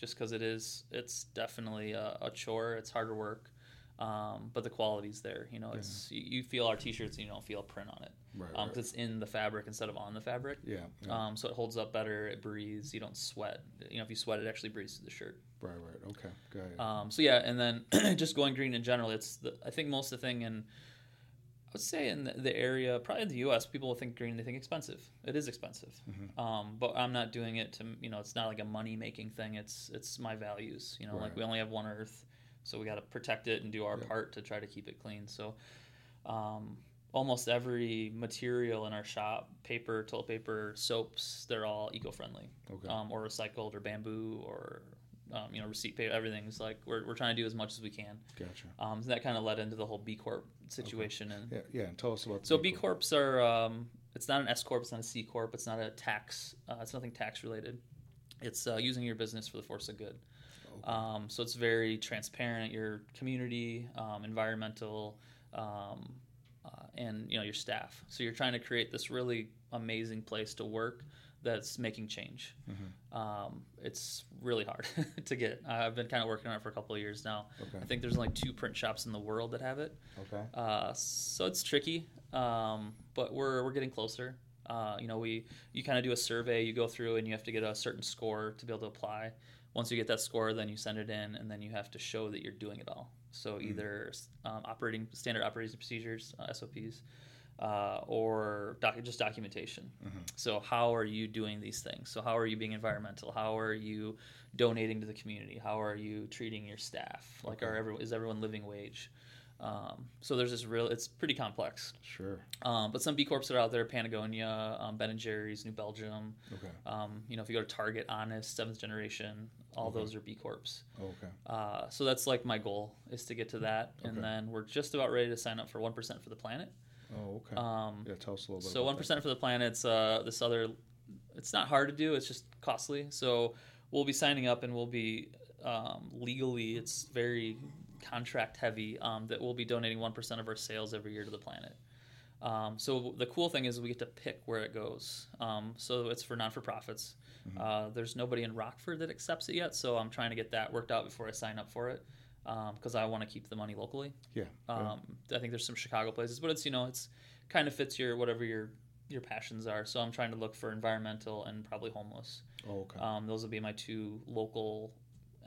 just because it is. It's definitely a, a chore. It's harder work, um, but the quality's there. You know, it's you, you feel our T-shirts and you don't feel a print on it Right. because right. it's in the fabric instead of on the fabric. yeah. yeah. Um, so it holds up better. It breathes. You don't sweat. You know, if you sweat, it actually breathes through the shirt. right. Right. Okay. Got it. Um, so yeah, and then just going green in general. It's the I think most of the thing in I would say in the, the area, probably in the U.S., people will think green. They think expensive. It is expensive. Mhm. Um, but I'm not doing it to you know. It's not like a money making thing. It's it's my values. You know, Right. like we only have one Earth, so we got to protect it and do our Yeah. part to try to keep it clean. So. Um, almost every material in our shop paper toilet paper soaps they're all eco-friendly okay. um, or recycled or bamboo or um, you know receipt paper everything's like we're, we're trying to do as much as we can gotcha. um, so that kind of led into the whole b corp situation and Yeah. Yeah. And tell us about. so b corps are um, it's not an s corp it's not a c corp it's not a tax uh, it's nothing tax related it's uh, using your business for the force of good Okay. um, so it's very transparent your community um, environmental um, uh, and you know your staff so you're trying to create this really amazing place to work that's making change Mhm. um, it's really hard to get i've been kind of working on it for a couple of years now Okay. i think there's only two print shops in the world that have it Okay. uh, so it's tricky, um, but we're we're getting closer. Uh, you know, we you kind of do a survey, you go through, and you have to get a certain score to be able to apply. Once you get that score, then you send it in, and then you have to show that you're doing it all. So Mm. either um, operating standard operating procedures uh, (SOPs) uh, or doc- just documentation. Mhm. So how are you doing these things? So how are you being environmental? How are you donating to the community? How are you treating your staff? Like, are Okay. everyone is everyone living wage? Um, so there's this real. It's pretty complex. Sure. Um, but some B corps that are out there: Patagonia, um, Ben and Jerry's, New Belgium. Okay. Um, you know, if you go to Target, Honest, Seventh Generation, all Okay. those are B corps. Okay. Uh, so that's like my goal is to get to that, and Okay. then we're just about ready to sign up for one percent for the planet. Oh, okay. Um, yeah. Tell us a little bit. so one for the planet's uh, this other. It's not hard to do. It's just costly. So we'll be signing up, and we'll be um, legally. It's very contract heavy. Um, that we'll be donating one percent of our sales every year to the planet. Um, so the cool thing is we get to pick where it goes. Um, so it's for non for profits. Mhm. Uh, there's nobody in Rockford that accepts it yet, so I'm trying to get that worked out before I sign up for it because I want to keep the money locally. Yeah. yeah. Um, I think there's some Chicago places, but it's you know it's kind of fits your whatever your your passions are. So I'm trying to look for environmental and probably homeless. oh, okay. Um, those will be my two local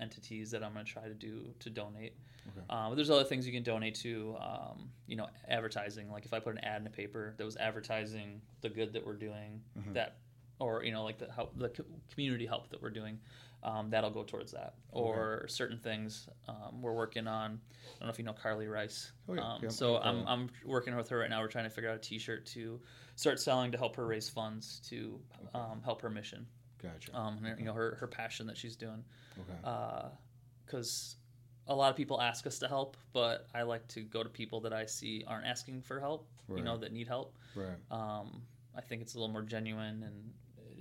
entities that I'm going to try to do to donate. Okay. Um, but there's other things you can donate to. Um, you know, advertising. Like if I put an ad in a paper that was advertising the good that we're doing, Mhm. that or you know like the help the community help that we're doing um, that'll go towards that. Or certain things um, we're working on i don't know if you know carly rice. Oh, yeah. um, Yeah, so I'm, I'm working with her right now. We're trying to figure out a t-shirt to start selling to help her raise funds to um, help her mission. Gotcha. um, and, you know her, her passion that she's doing. Okay. because a lot of people ask us to help but i like to go to people that i see aren't asking for help you know that need help. Right. um, I think it's a little more genuine and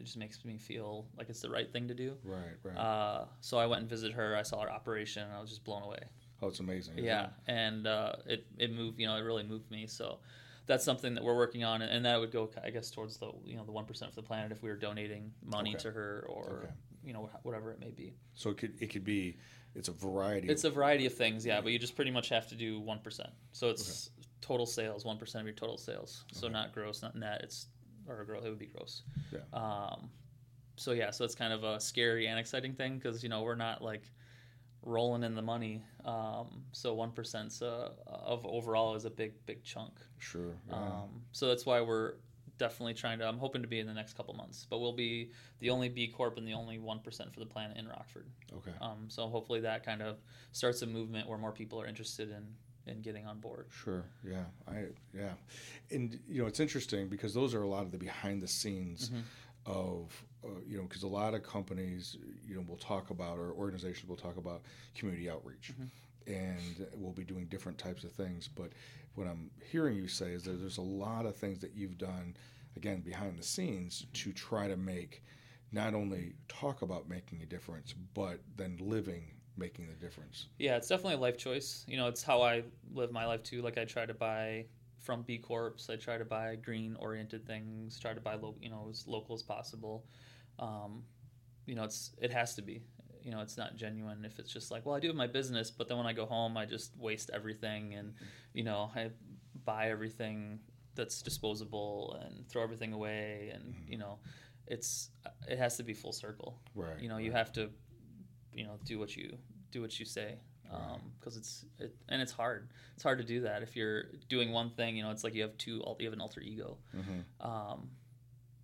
it just makes me feel like it's the right thing to do. Right. Right. Uh, so I went and visited her. I saw her operation and I was just blown away. oh, it's amazing. Yeah. it? And uh, it, it moved, you know, it really moved me. So that's something that we're working on. And that would go, I guess, towards the, you know, the 1% of the planet if we were donating money Okay. to her or Okay. you know whatever it may be. So it could it could be it's a variety. It's a variety of things, yeah. But you just pretty much have to do one percent. So it's okay. total sales, one percent of your total sales. So not gross, not net. It's or a girl, It would be gross. Yeah. Um, so yeah, so it's kind of a scary and exciting thing because you know we're not like rolling in the money. Um, so one percent uh, of overall is a big big chunk. Sure. Yeah. Um, so that's why we're definitely trying to. I'm hoping to be in the next couple months, but we'll be the only B Corp and the only one percent for the planet in Rockford. Okay. Um, so hopefully that kind of starts a movement where more people are interested in in getting on board. Sure. Yeah. I yeah, and you know it's interesting because those are a lot of the behind the scenes. Mm-hmm of uh, you know because a lot of companies you know will talk about or organizations will talk about community outreach mm-hmm. and we'll be doing different types of things but what i'm hearing you say is that there's a lot of things that you've done again behind the scenes to try to make not only talk about making a difference but then living making the difference yeah it's definitely a life choice you know it's how i live my life too like i try to buy from B Corps. I try to buy green oriented things. Try to buy lo- you know as local as possible. Um, you know, it's it has to be. You know, it's not genuine if it's just like, well, I do have my business, but then when I go home, I just waste everything, and you know, I buy everything that's disposable and throw everything away, and mm-hmm. you know, it's it has to be full circle. Right. You know, right. you have to, you know, do what you do what you say because um, it's it, and it's hard. It's hard to do that if you're doing one thing. You know, it's like you have two. You have an alter ego. Mm-hmm. Um,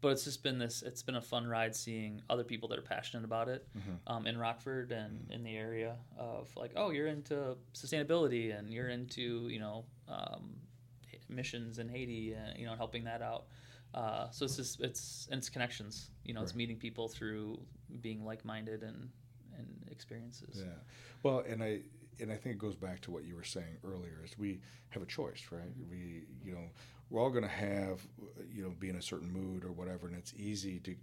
but it's just been this. It's been a fun ride seeing other people that are passionate about it mm-hmm. um, in Rockford and mm-hmm. in the area of like, oh, you're into sustainability and you're into you know um, missions in Haiti and you know helping that out. Uh, so it's just it's and it's connections. You know, right. it's meeting people through being like minded and and experiences. Yeah. Well, and I and I think it goes back to what you were saying earlier is we have a choice, right? We you know we're all going to have you know be in a certain mood or whatever, and it's easy to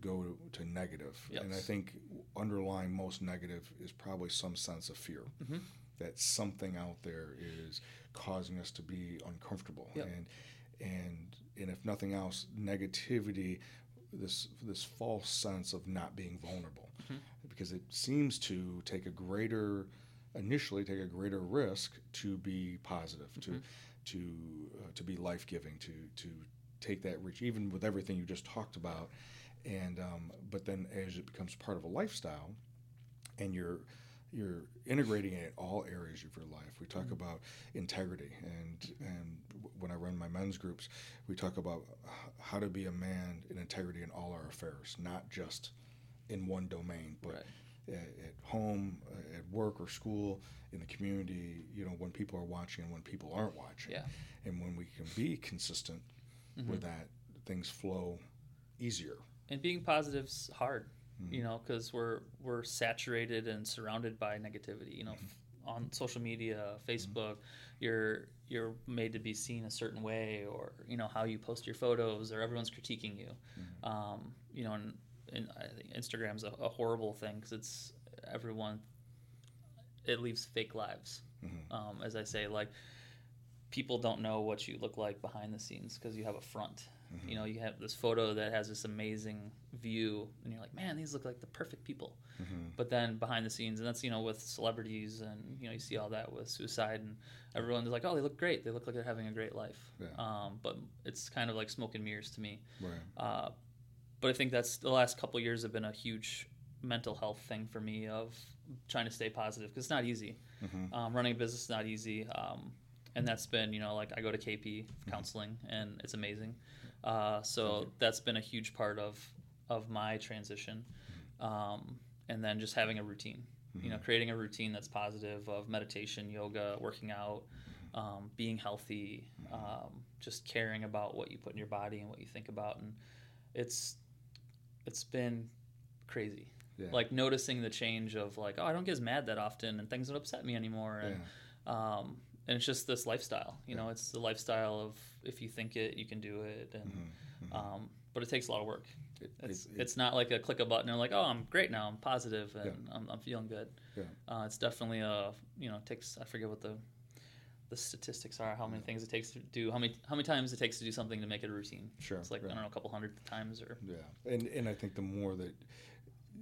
go to, to negative. Yes. And I think underlying most negative is probably some sense of fear mm-hmm. that something out there is causing us to be uncomfortable yep. and and and if nothing else, negativity this this false sense of not being vulnerable mm-hmm. because it seems to take a greater initially take a greater risk to be positive mm-hmm. to to uh, to be life giving to to take that reach even with everything you just talked about and um, but then as it becomes part of a lifestyle and you're you're integrating it in all areas of your life. We talk mm-hmm. about integrity, and and when I run my men's groups, we talk about how to be a man in integrity in all our affairs, not just in one domain, but right. at, at, home, uh, at work or school, in the community. You know, when people are watching and when people aren't watching, yeah. and when we can be consistent mm-hmm. with that, things flow easier. And being positive's hard mm-hmm. you know, because we're we're saturated and surrounded by negativity. You know, mm-hmm. on social media, Facebook, mm-hmm. you're you're made to be seen a certain way, or you know how you post your photos, or everyone's critiquing you. Mm-hmm. Um, you know, and, and I think Instagram's a, a horrible thing because it's everyone. It leaves fake lives, mm-hmm. um, as I say, like people don't know what you look like behind the scenes because you have a front Mm-hmm. You know, you have this photo that has this amazing view, and you're like, man, these look like the perfect people. Mm-hmm. But then behind the scenes, and that's you know with celebrities, and you know you see all that with suicide, and everyone's like, oh, they look great. They look like they're having a great life. Yeah. Um, but it's kind of like smoke and mirrors to me. Right. Uh, but I think that's the last couple years have been a huge mental health thing for me of trying to stay positive because it's not easy. Mm-hmm. Um, running a business is not easy. Um, and that's been, you know, like I go to KP mm-hmm. counseling and it's amazing. Uh, so that's been a huge part of of my transition, um, and then just having a routine. Mm-hmm. You know, mm-hmm. creating a routine that's positive of meditation, yoga, working out, um, being healthy, um, just caring about what you put in your body and what you think about, and it's it's been crazy. Yeah. Like noticing the change of like, oh, I don't get as mad that often, and things don't upset me anymore, and yeah. um, and it's just this lifestyle. You know, it's the lifestyle of if you think it, you can do it, and mm-hmm, mm-hmm. Um, but it takes a lot of work. It, it's, it, it's not like a click a button and like, oh, I'm great now, I'm positive, and yeah. I'm, I'm, feeling good. Yeah. Uh, it's definitely a you know takes I forget what the the statistics are, how many things it takes to do, how many how many times it takes to do something to make it a routine. Sure, it's like right. I don't know, a couple hundred times or yeah, and and I think the more that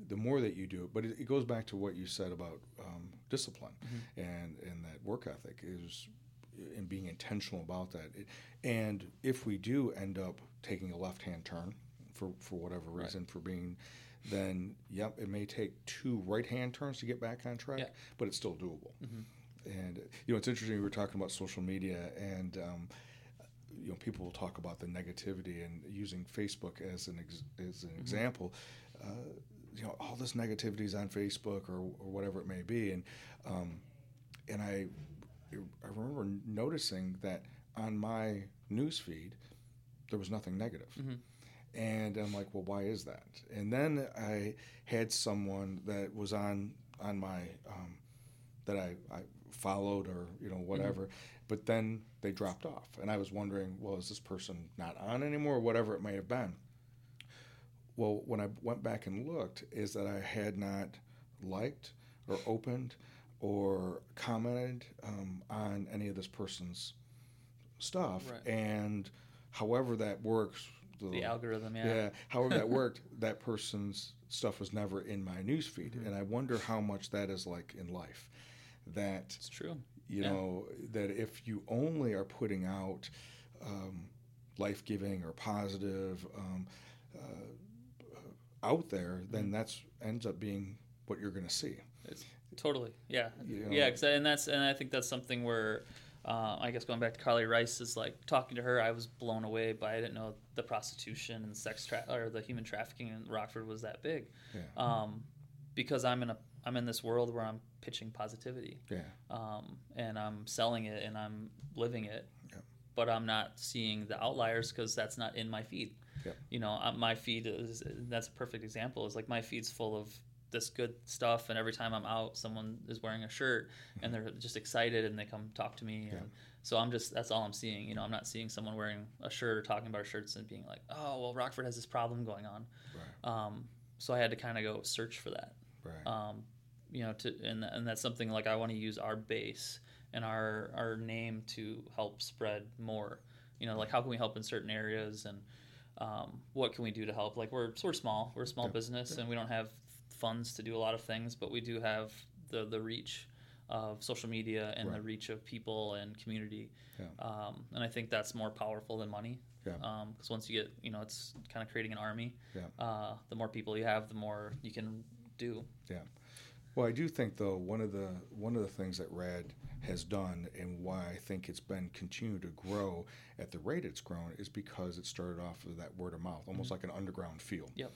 the more that you do it, but it, it goes back to what you said about um, discipline and and that work ethic is and being intentional about that. And if we do end up taking a left hand turn for for whatever reason for being then yep, it may take two right hand turns to get back on track, Yeah. but it's still doable. And you know, it's interesting. We were talking about social media, and um, you know, people will talk about the negativity and using Facebook as an ex- as an example. Uh, you know, all this negativity is on Facebook or, or whatever it may be, and um, and I I remember noticing that on my news feed there was nothing negative. And I'm like, well, why is that? And then I had someone that was on on my um, that I, I followed or you know whatever, but then they dropped off, and I was wondering, well, is this person not on anymore, or whatever it may have been. Well, when I went back and looked, is that I had not liked or opened or commented um, on any of this person's stuff, Right. and however that works, The algorithm, yeah. yeah. However that worked, that person's stuff was never in my newsfeed, Mm-hmm. and I wonder how much that is like in life. That It's true. you Yeah. know that if you only are putting out um, life giving or positive um, uh, out there, Mm-hmm. then that's ends up being what you're going to see. It's totally, yeah, You know. yeah. 'cause- and that's and I think that's something where, uh, I guess going back to Carly Rice is like talking to her. I was blown away by I didn't know the prostitution and sex tra- or the human trafficking in Rockford was that big, Yeah. um, because I'm in a I'm in this world where I'm pitching positivity, Yeah. um, and I'm selling it and I'm living it, Yeah. but I'm not seeing the outliers because that's not in my feed. Yeah. You know, uh, my feed is that's a perfect example. Is like my feed's full of this good stuff, and every time I'm out, someone is wearing a shirt and they're just excited and they come talk to me. And so I'm just that's all I'm seeing. You know, I'm not seeing someone wearing a shirt or talking about shirts and being like, oh well, Rockford has this problem going on. Right. Um, so I had to kind of go search for that Right. um, you know, to and and that's something like I want to use our base and our our name to help spread more. You know, like how can we help in certain areas and um, what can we do to help? Like we're so we're small, we're a small Yeah. business, and we don't have funds to do a lot of things, but we do have the the reach of social media and the reach of people and community. Yeah. Um, and I think that's more powerful than money. Yeah. Because once you get, you know, it's kind of creating an army. Yeah. Uh, the more people you have, the more you can do. Yeah. Well, I do think though one of the one of the things that Rad has done and why I think it's been continued to grow at the rate it's grown is because it started off with that word of mouth, almost like an underground feel. Yep.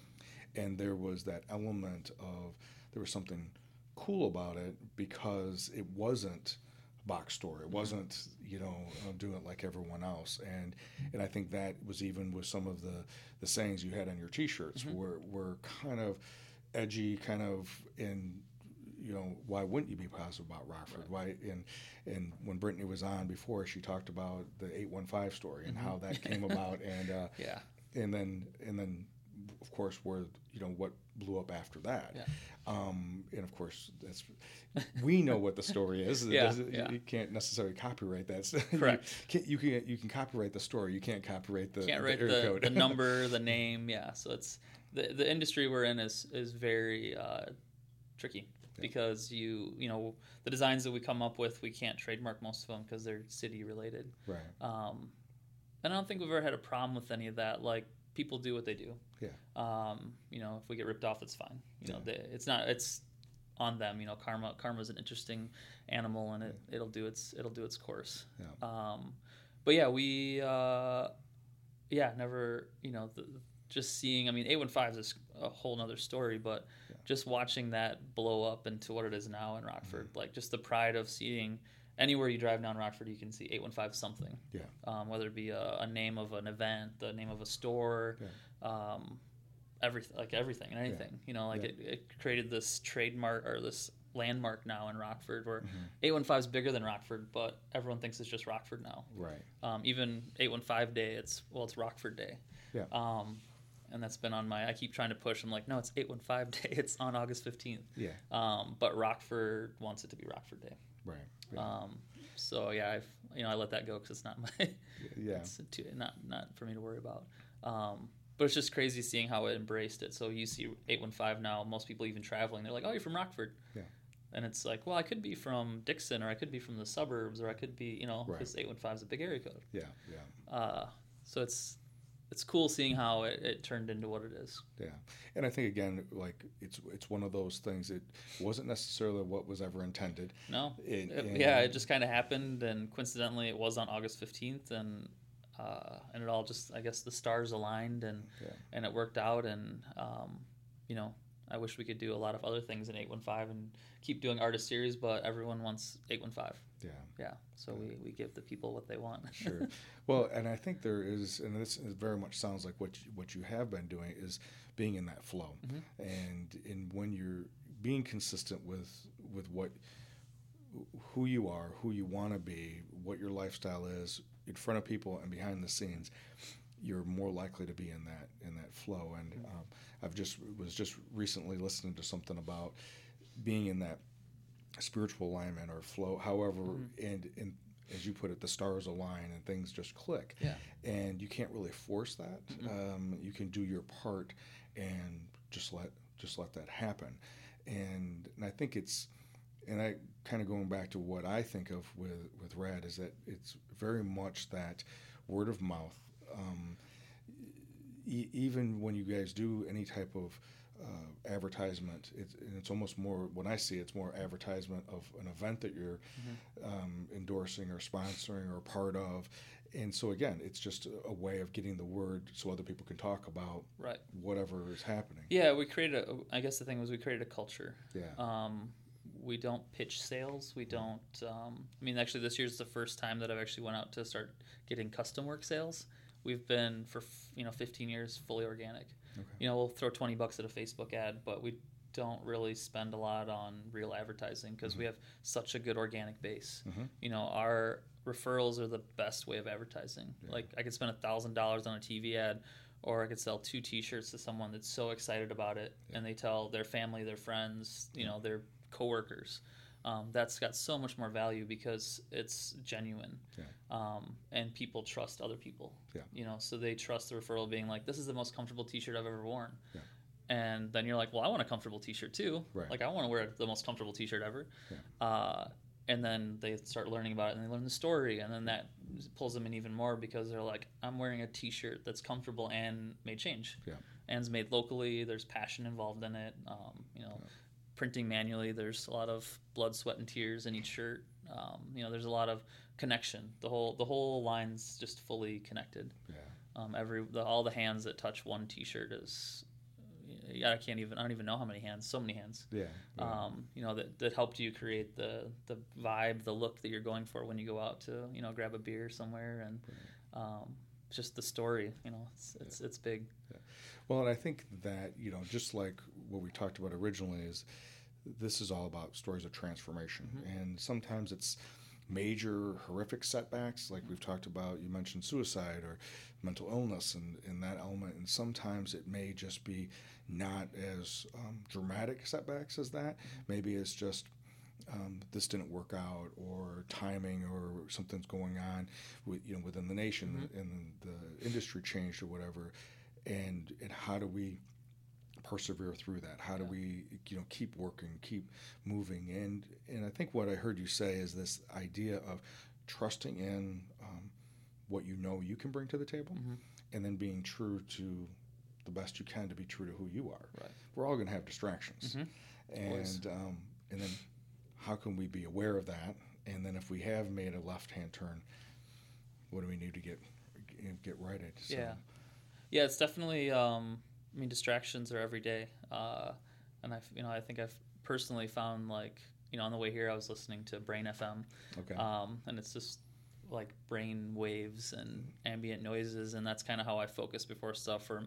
And there was that element of there was something cool about it because it wasn't a box store. It wasn't you know uh, doing it like everyone else. And and I think that was even with some of the the sayings you had on your T-shirts were were kind of edgy, kind of in you know, why wouldn't you be positive about Rockford? Why and and when Brittany was on before, she talked about the eight one five story and how that came about, and uh, Yeah. and then and then of course where you know what blew up after that. Yeah. Um, and of course that's we know what the story is. Yeah, yeah. You can't necessarily copyright that. Correct. you, can, you can you can copyright the story. You can't copyright the, Can't the the, code. the number, the name. Yeah. So it's the the industry we're in is is very uh, tricky because you you know the designs that we come up with we can't trademark most of them because they're city related. right. Um, and I don't think we've ever had a problem with any of that. Like people do what they do. Yeah. Um, you know, if we get ripped off, it's fine. You know, they, it's not. It's on them. You know, karma. Karma's an interesting animal, and it it'll do its it'll do its course. Yeah. Um, but yeah, we uh, yeah never you know the, just seeing. I mean, eight one five is a whole nother story, but just watching that blow up into what it is now in Rockford, Mm-hmm. like just the pride of seeing. Anywhere you drive down Rockford, you can see 815 something Yeah. um, whether it be a, a name of an event, the name of a store, um, everything, like everything and anything. You know, like Yeah. it, it created this trademark or this landmark now in Rockford where Mm-hmm. 815 is bigger than Rockford, but everyone thinks it's just Rockford now. Right. Um, even 815 Day, it's, well, it's Rockford Day. Yeah. Um, and that's been on my, I keep trying to push. I'm like, no, it's 815 Day. It's on August 15th. Yeah. Um, but Rockford wants it to be Rockford Day. Right. Yeah. Um, so yeah, I've, you know, I let that go because it's not my, yeah. it's too, not not for me to worry about. Um, but it's just crazy seeing how it embraced it. So you see 815 now, most people even traveling, they're like, oh, you're from Rockford. Yeah. And it's like, well, I could be from Dixon, or I could be from the suburbs, or I could be, you know, Right. because 815 is a big area code. Yeah, yeah, Uh, so it's it's cool seeing how it, it turned into what it is. yeah. And I think again, like it's it's one of those things. It wasn't necessarily what was ever intended. No, It- It- yeah, it just kind of happened, and coincidentally, it was on August 15th, and uh, and it all just, I guess, the stars aligned, and Yeah. and it worked out, and um, you know, I wish we could do a lot of other things in 815 and keep doing artist series, but everyone wants 815. Yeah. Yeah, so we, we give the people what they want. Sure. well, and I think there is, and this is very much sounds like what you, what you have been doing is being in that flow, mm-hmm. and and when you're being consistent with with what who you are, who you want to be, what your lifestyle is in front of people and behind the scenes, you're more likely to be in that in that flow. And um, I've just was just recently listening to something about being in that spiritual alignment or flow, however, and and as you put it, the stars align and things just click. Yeah. And you can't really force that. Um, you can do your part and just let just let that happen. And, and I think it's and I kind of going back to what I think of with with Rad is that it's very much that word of mouth. Um, e- even when you guys do any type of uh, advertisement, it's, and it's almost more when I see it, it's more advertisement of an event that you're um, endorsing or sponsoring or part of. And so again, it's just a, a way of getting the word so other people can talk about right. whatever is happening. Yeah, we created a. I guess the thing was we created a culture. Yeah. Um, we don't pitch sales. We don't. Um, I mean, actually, this year's the first time that I've actually went out to start getting custom work sales. We've been for you know 15 years fully organic. Okay. You know, we'll throw 20 bucks at a Facebook ad, but we don't really spend a lot on real advertising because we have such a good organic base. Mhm. You know, our referrals are the best way of advertising. Like I could spend a thousand dollars on a TV ad, or I could sell two T-shirts to someone that's so excited about it, and they tell their family, their friends, you know, their coworkers. Um, that's got so much more value because it's genuine, Yeah. um, and people trust other people. Yeah. You know, so they trust the referral being like, "This is the most comfortable T-shirt I've ever worn." Yeah. And then you're like, "Well, I want a comfortable T-shirt too. Right. Like, I want to wear the most comfortable T-shirt ever." Uh, and then they start learning about it, and they learn the story, and then that pulls them in even more because they're like, "I'm wearing a T-shirt that's comfortable and made change." Yeah. and's made locally. There's passion involved in it. Um, you know, printing manually. There's a lot of blood, sweat, and tears in each shirt. Um, you know, there's a lot of connection. The whole the whole line's just fully connected. Yeah. Um, every the, all the hands that touch one T-shirt is. Yeah, I can't even. I don't even know how many hands. So many hands. Yeah. yeah. Um, you know that, that helped you create the the vibe, the look that you're going for when you go out to you know grab a beer somewhere, and um, just the story. You know, it's it's it's big. Well, and I think that, you know, just like what we talked about originally, is this is all about stories of transformation. And sometimes it's major, horrific setbacks, like we've talked about. You mentioned suicide or mental illness and, and that element. And sometimes it may just be not as um, dramatic setbacks as that. Maybe it's just um, this didn't work out, or timing, or something's going on, with, you know, within the nation, and the industry changed or whatever, and and how do we persevere through that? How do we, you know, keep working, keep moving, and and I think what I heard you say is this idea of trusting in um, what you know you can bring to the table, and then being true to the best you can to be true to who you are. Right. We're all going to have distractions, Always. and um, and then how can we be aware of that? And then if we have made a left-hand turn, what do we need to get get righted? So, Yeah. Yeah, it's definitely. Um, I mean, distractions are every day, uh, and I, you know, I think I've personally found like, you know, on the way here, I was listening to Brain FM, Okay. um, and it's just like brain waves and ambient noises, and that's kind of how I focus before stuff. For,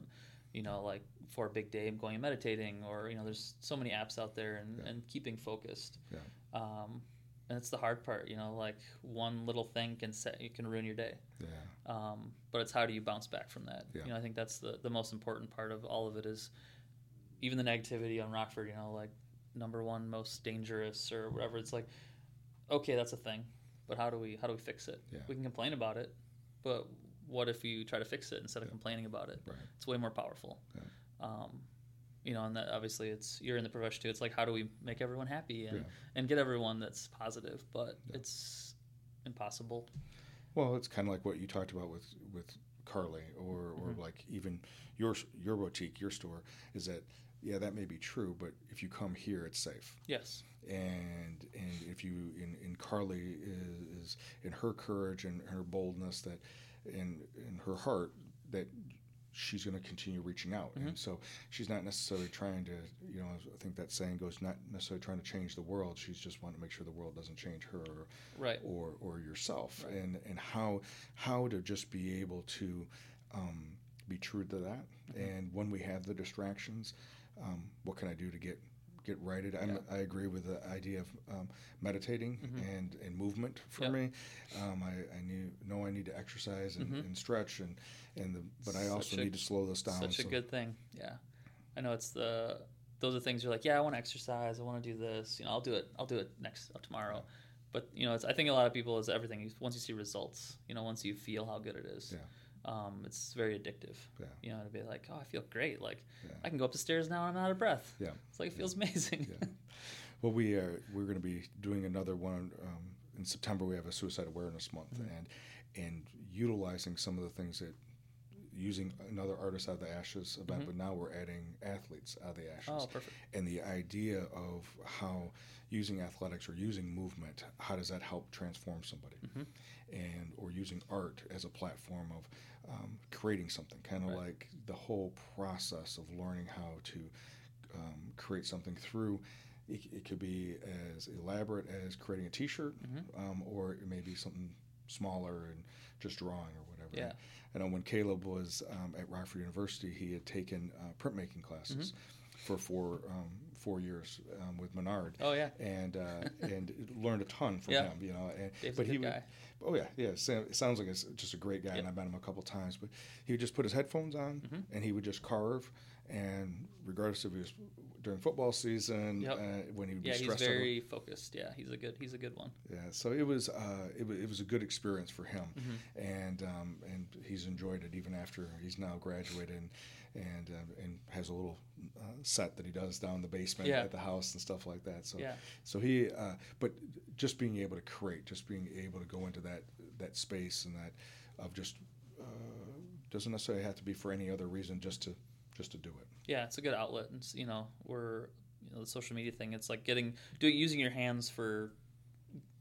you know, like for a big day, I'm going and meditating, or you know, there's so many apps out there, and, Yeah. and keeping focused. Yeah. Um, and it's the hard part, you know, like one little thing can set, you can ruin your day. yeah. Um, but it's how do you bounce back from that? Yeah. You know, I think that's the, the most important part of all of it is even the negativity on Rockford, you know, like number one most dangerous or whatever. It's like, okay, that's a thing, but how do we how do we fix it? Yeah. We can complain about it, but what if you try to fix it instead of complaining about it? Right. It's way more powerful. Um, you know, and that obviously it's you're in the profession too. It's like how do we make everyone happy and, Yeah. and get everyone that's positive, but it's impossible. Well, it's kind of like what you talked about with with Carly, or or Mm-hmm. like even your your boutique, your store, is that yeah, that may be true, but if you come here, it's safe. Yes. And and if you in, in Carly is, is in her courage and her boldness that in in her heart that she's going to continue reaching out. Mm-hmm. and so she's not necessarily trying to you know i think that saying goes not necessarily trying to change the world. She's just wanting to make sure the world doesn't change her or, Right. or or yourself. And and how how to just be able to um, be true to that. And when we have the distractions um, what can i do to get get righted I'm, i agree with the idea of um, meditating and and movement for Yep. me um, I, I knew know i need to exercise and, and stretch and and the, but i also Such a- need to slow this down Such a so- good thing. Yeah. I know it's the those are things you're like, yeah, I want to exercise, I want to do this, you know, I'll do it. I'll do it next uh, tomorrow. But you know, it's I think a lot of people is everything. Once you see results, you know, once you feel how good it is, Yeah. Um, it's very addictive. Yeah. You know, to be like, oh, I feel great. Like Yeah. I can go up the stairs now and I'm out of breath. Yeah. It's like it feels amazing. Yeah. Well, we are we're going to be doing another one um, in September. We have a Suicide Awareness Month, Mm-hmm. and and utilizing some of the things that using another artist out of the ashes event, but now we're adding athletes out of the ashes. Mm-hmm. Oh, perfect. And the idea of how using athletics or using movement, how does that help transform somebody? Mm-hmm. And or using art as a platform of um, creating something, kind of like the whole process of learning how to um, create something through. It, it could be as elaborate as creating a T-shirt, Mm-hmm. um, or it may be something smaller and just drawing or whatever. Yeah. I know when Caleb was um, at Rockford University, he had taken uh, printmaking classes for four um, four years um, with Menard. Oh, yeah. and uh, and learned a ton from Yeah. him. You know, and, Dave's but he would. guy. Oh yeah, yeah. Sam, it sounds like it's just a great guy, and I met him a couple times. But he would just put his headphones on, Mm-hmm. and he would just carve. And regardless if it was during football season, Yep. uh, when he would Yeah, be he's stressed, out, very focused. Yeah, he's a good he's a good one. yeah, so it was uh, it, was, it was a good experience for him, Mm-hmm. and um, and he's enjoyed it even after he's now graduated and and uh, and has a little uh, set that he does down in the basement Yeah. at the house and stuff like that. So Yeah. so he uh, but just being able to create, just being able to go into that that space and that of just uh, doesn't necessarily have to be for any other reason, just to just to do it. yeah, it's a good outlet. And, you know, we're you know the social media thing. It's like getting doing using your hands for,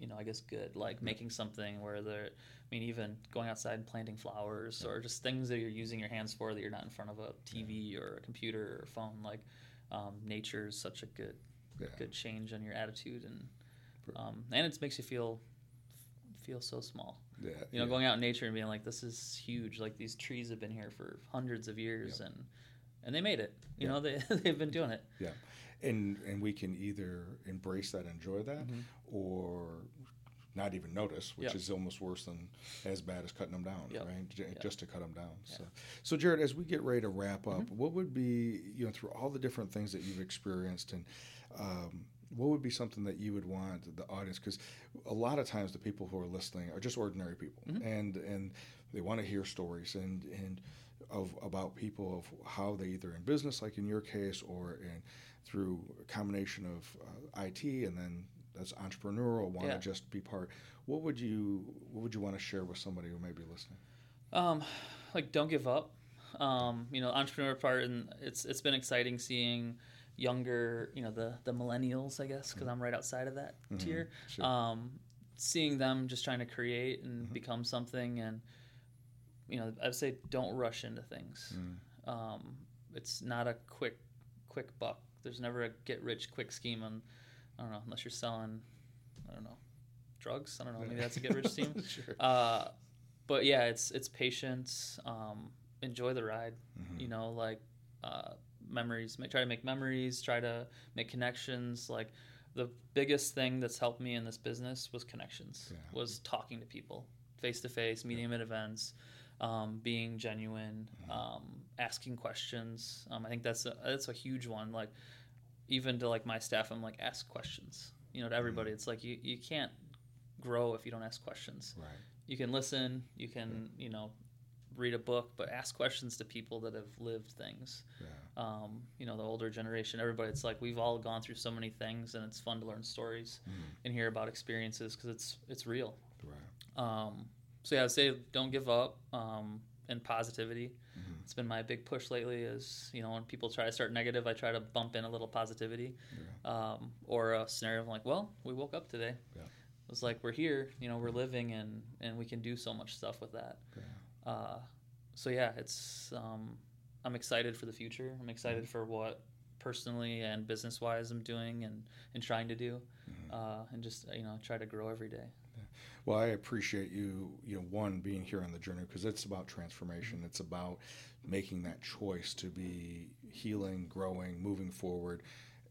you know, I guess good. Like making something where they're. I mean, even going outside and planting flowers, or just things that you're using your hands for that you're not in front of a TV or a computer or phone. Like, um, nature is such a good, Yeah. good change on your attitude, and um, and it makes you feel feel so small. Yeah, You know, yeah. going out in nature and being like, "This is huge. Like these trees have been here for hundreds of years, and and they made it. You Yeah. know, they they've been doing it. Yeah, and and we can either embrace that, enjoy that, or not even notice, which Mm-hmm. Is almost worse than as bad as cutting them down, Yep. right? J- Just to cut them down. So, so Jared, as we get ready to wrap up, Mm-hmm. what would be you know through all the different things that you've experienced and. Um, what would be something that you would want the audience? Because a lot of times the people who are listening are just ordinary people, Mm-hmm. and and they want to hear stories and and of about people of how they either in business, like in your case, or in through a combination of uh, IT and then as entrepreneurial want Yeah. to just be part. What would you What would you want to share with somebody who may be listening? Um, like don't give up. Um, you know, entrepreneur part, and it's it's been exciting seeing younger, you know, the the millennials, I guess, because I'm right outside of that tier. sure. Um, seeing them just trying to create and become something, and you know, I'd say don't rush into things. Um, it's not a quick quick buck. There's never a get rich quick scheme on. I don't know unless you're selling. I don't know drugs. I don't know. Maybe that's a get rich scheme. Sure. Uh, but yeah, it's it's patience. Um, enjoy the ride. Mm-hmm. You know, like uh, memories. Make, try to make memories. Try to make connections. Like the biggest thing that's helped me in this business was connections. Yeah. Was talking to people face to face, meeting them at events, um, being genuine, Mm-hmm. um, asking questions. Um, I think that's a that's a huge one. Like even to like my staff, I'm like ask questions. You know, to everybody, it's like you, you can't grow if you don't ask questions Right. you can listen you can you know read a book, but ask questions to people that have lived things. Yeah. Um, you know, the older generation, everybody. It's like we've all gone through so many things, and it's fun to learn stories Mm. and hear about experiences because it's it's real. Right. Um, so yeah, I'd say don't give up um, and positivity. Mhm. It's been my big push lately. Is you know when people try to start negative, I try to bump in a little positivity, um, or a scenario of like, well, we woke up today. Yeah. It's like we're here. You know, we're living, and and we can do so much stuff with that. Yeah. Uh, so yeah, it's um, I'm excited for the future. I'm excited for what personally and business wise I'm doing and and trying to do, uh, and just you know try to grow every day. Well, I appreciate you, you know, one being here on the journey because it's about transformation. It's about making that choice to be healing, growing, moving forward.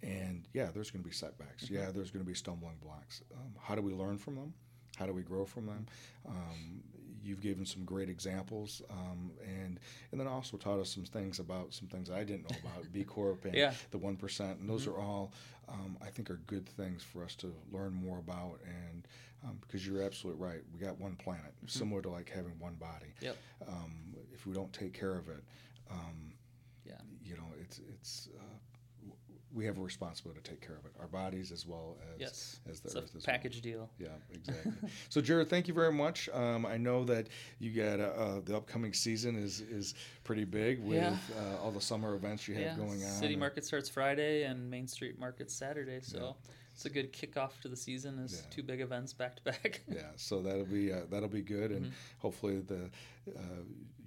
And yeah, there's going to be setbacks. Yeah, there's going to be stumbling blocks. Um, how do we learn from them? How do we grow from them? Um, you've given some great examples, um, and and then also taught us some things about some things I didn't know about B Corp and Yeah. the one percent. And those are all, um, I think, are good things for us to learn more about. And um, because you're absolutely right, we got one planet, similar to like having one body. Yep. Um, if we don't take care of it, um, Yeah. you know, it's it's. Uh, w- we have a responsibility to take care of it, our bodies as well as Yes. as the It's a earth well. package deal. Yeah, exactly. so, Jared, thank you very much. Um, I know that you got uh, uh, the upcoming season is is pretty big with Yeah. uh, all the summer events you have yeah. going on. City Market starts Friday and Main Street Market Saturday, so Yeah. It's a good kickoff to the season. Is Yeah. two big events back to back. Yeah, so that'll be uh, that'll be good, and Mhm. hopefully the uh,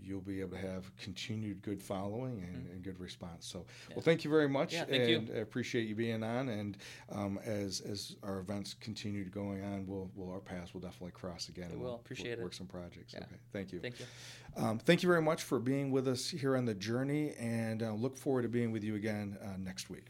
you'll be able to have continued good following and, and good response. So, Mm-hmm. Yeah. well, thank you very much, Yeah, thank you. and I appreciate you being on. And um, as as our events continue going on, we'll, we'll our paths will definitely cross again. And will. we'll Appreciate it. Work some projects. Okay, thank you. Thank you. Um, thank you very much for being with us here on the journey, and uh, look forward to being with you again uh, next week.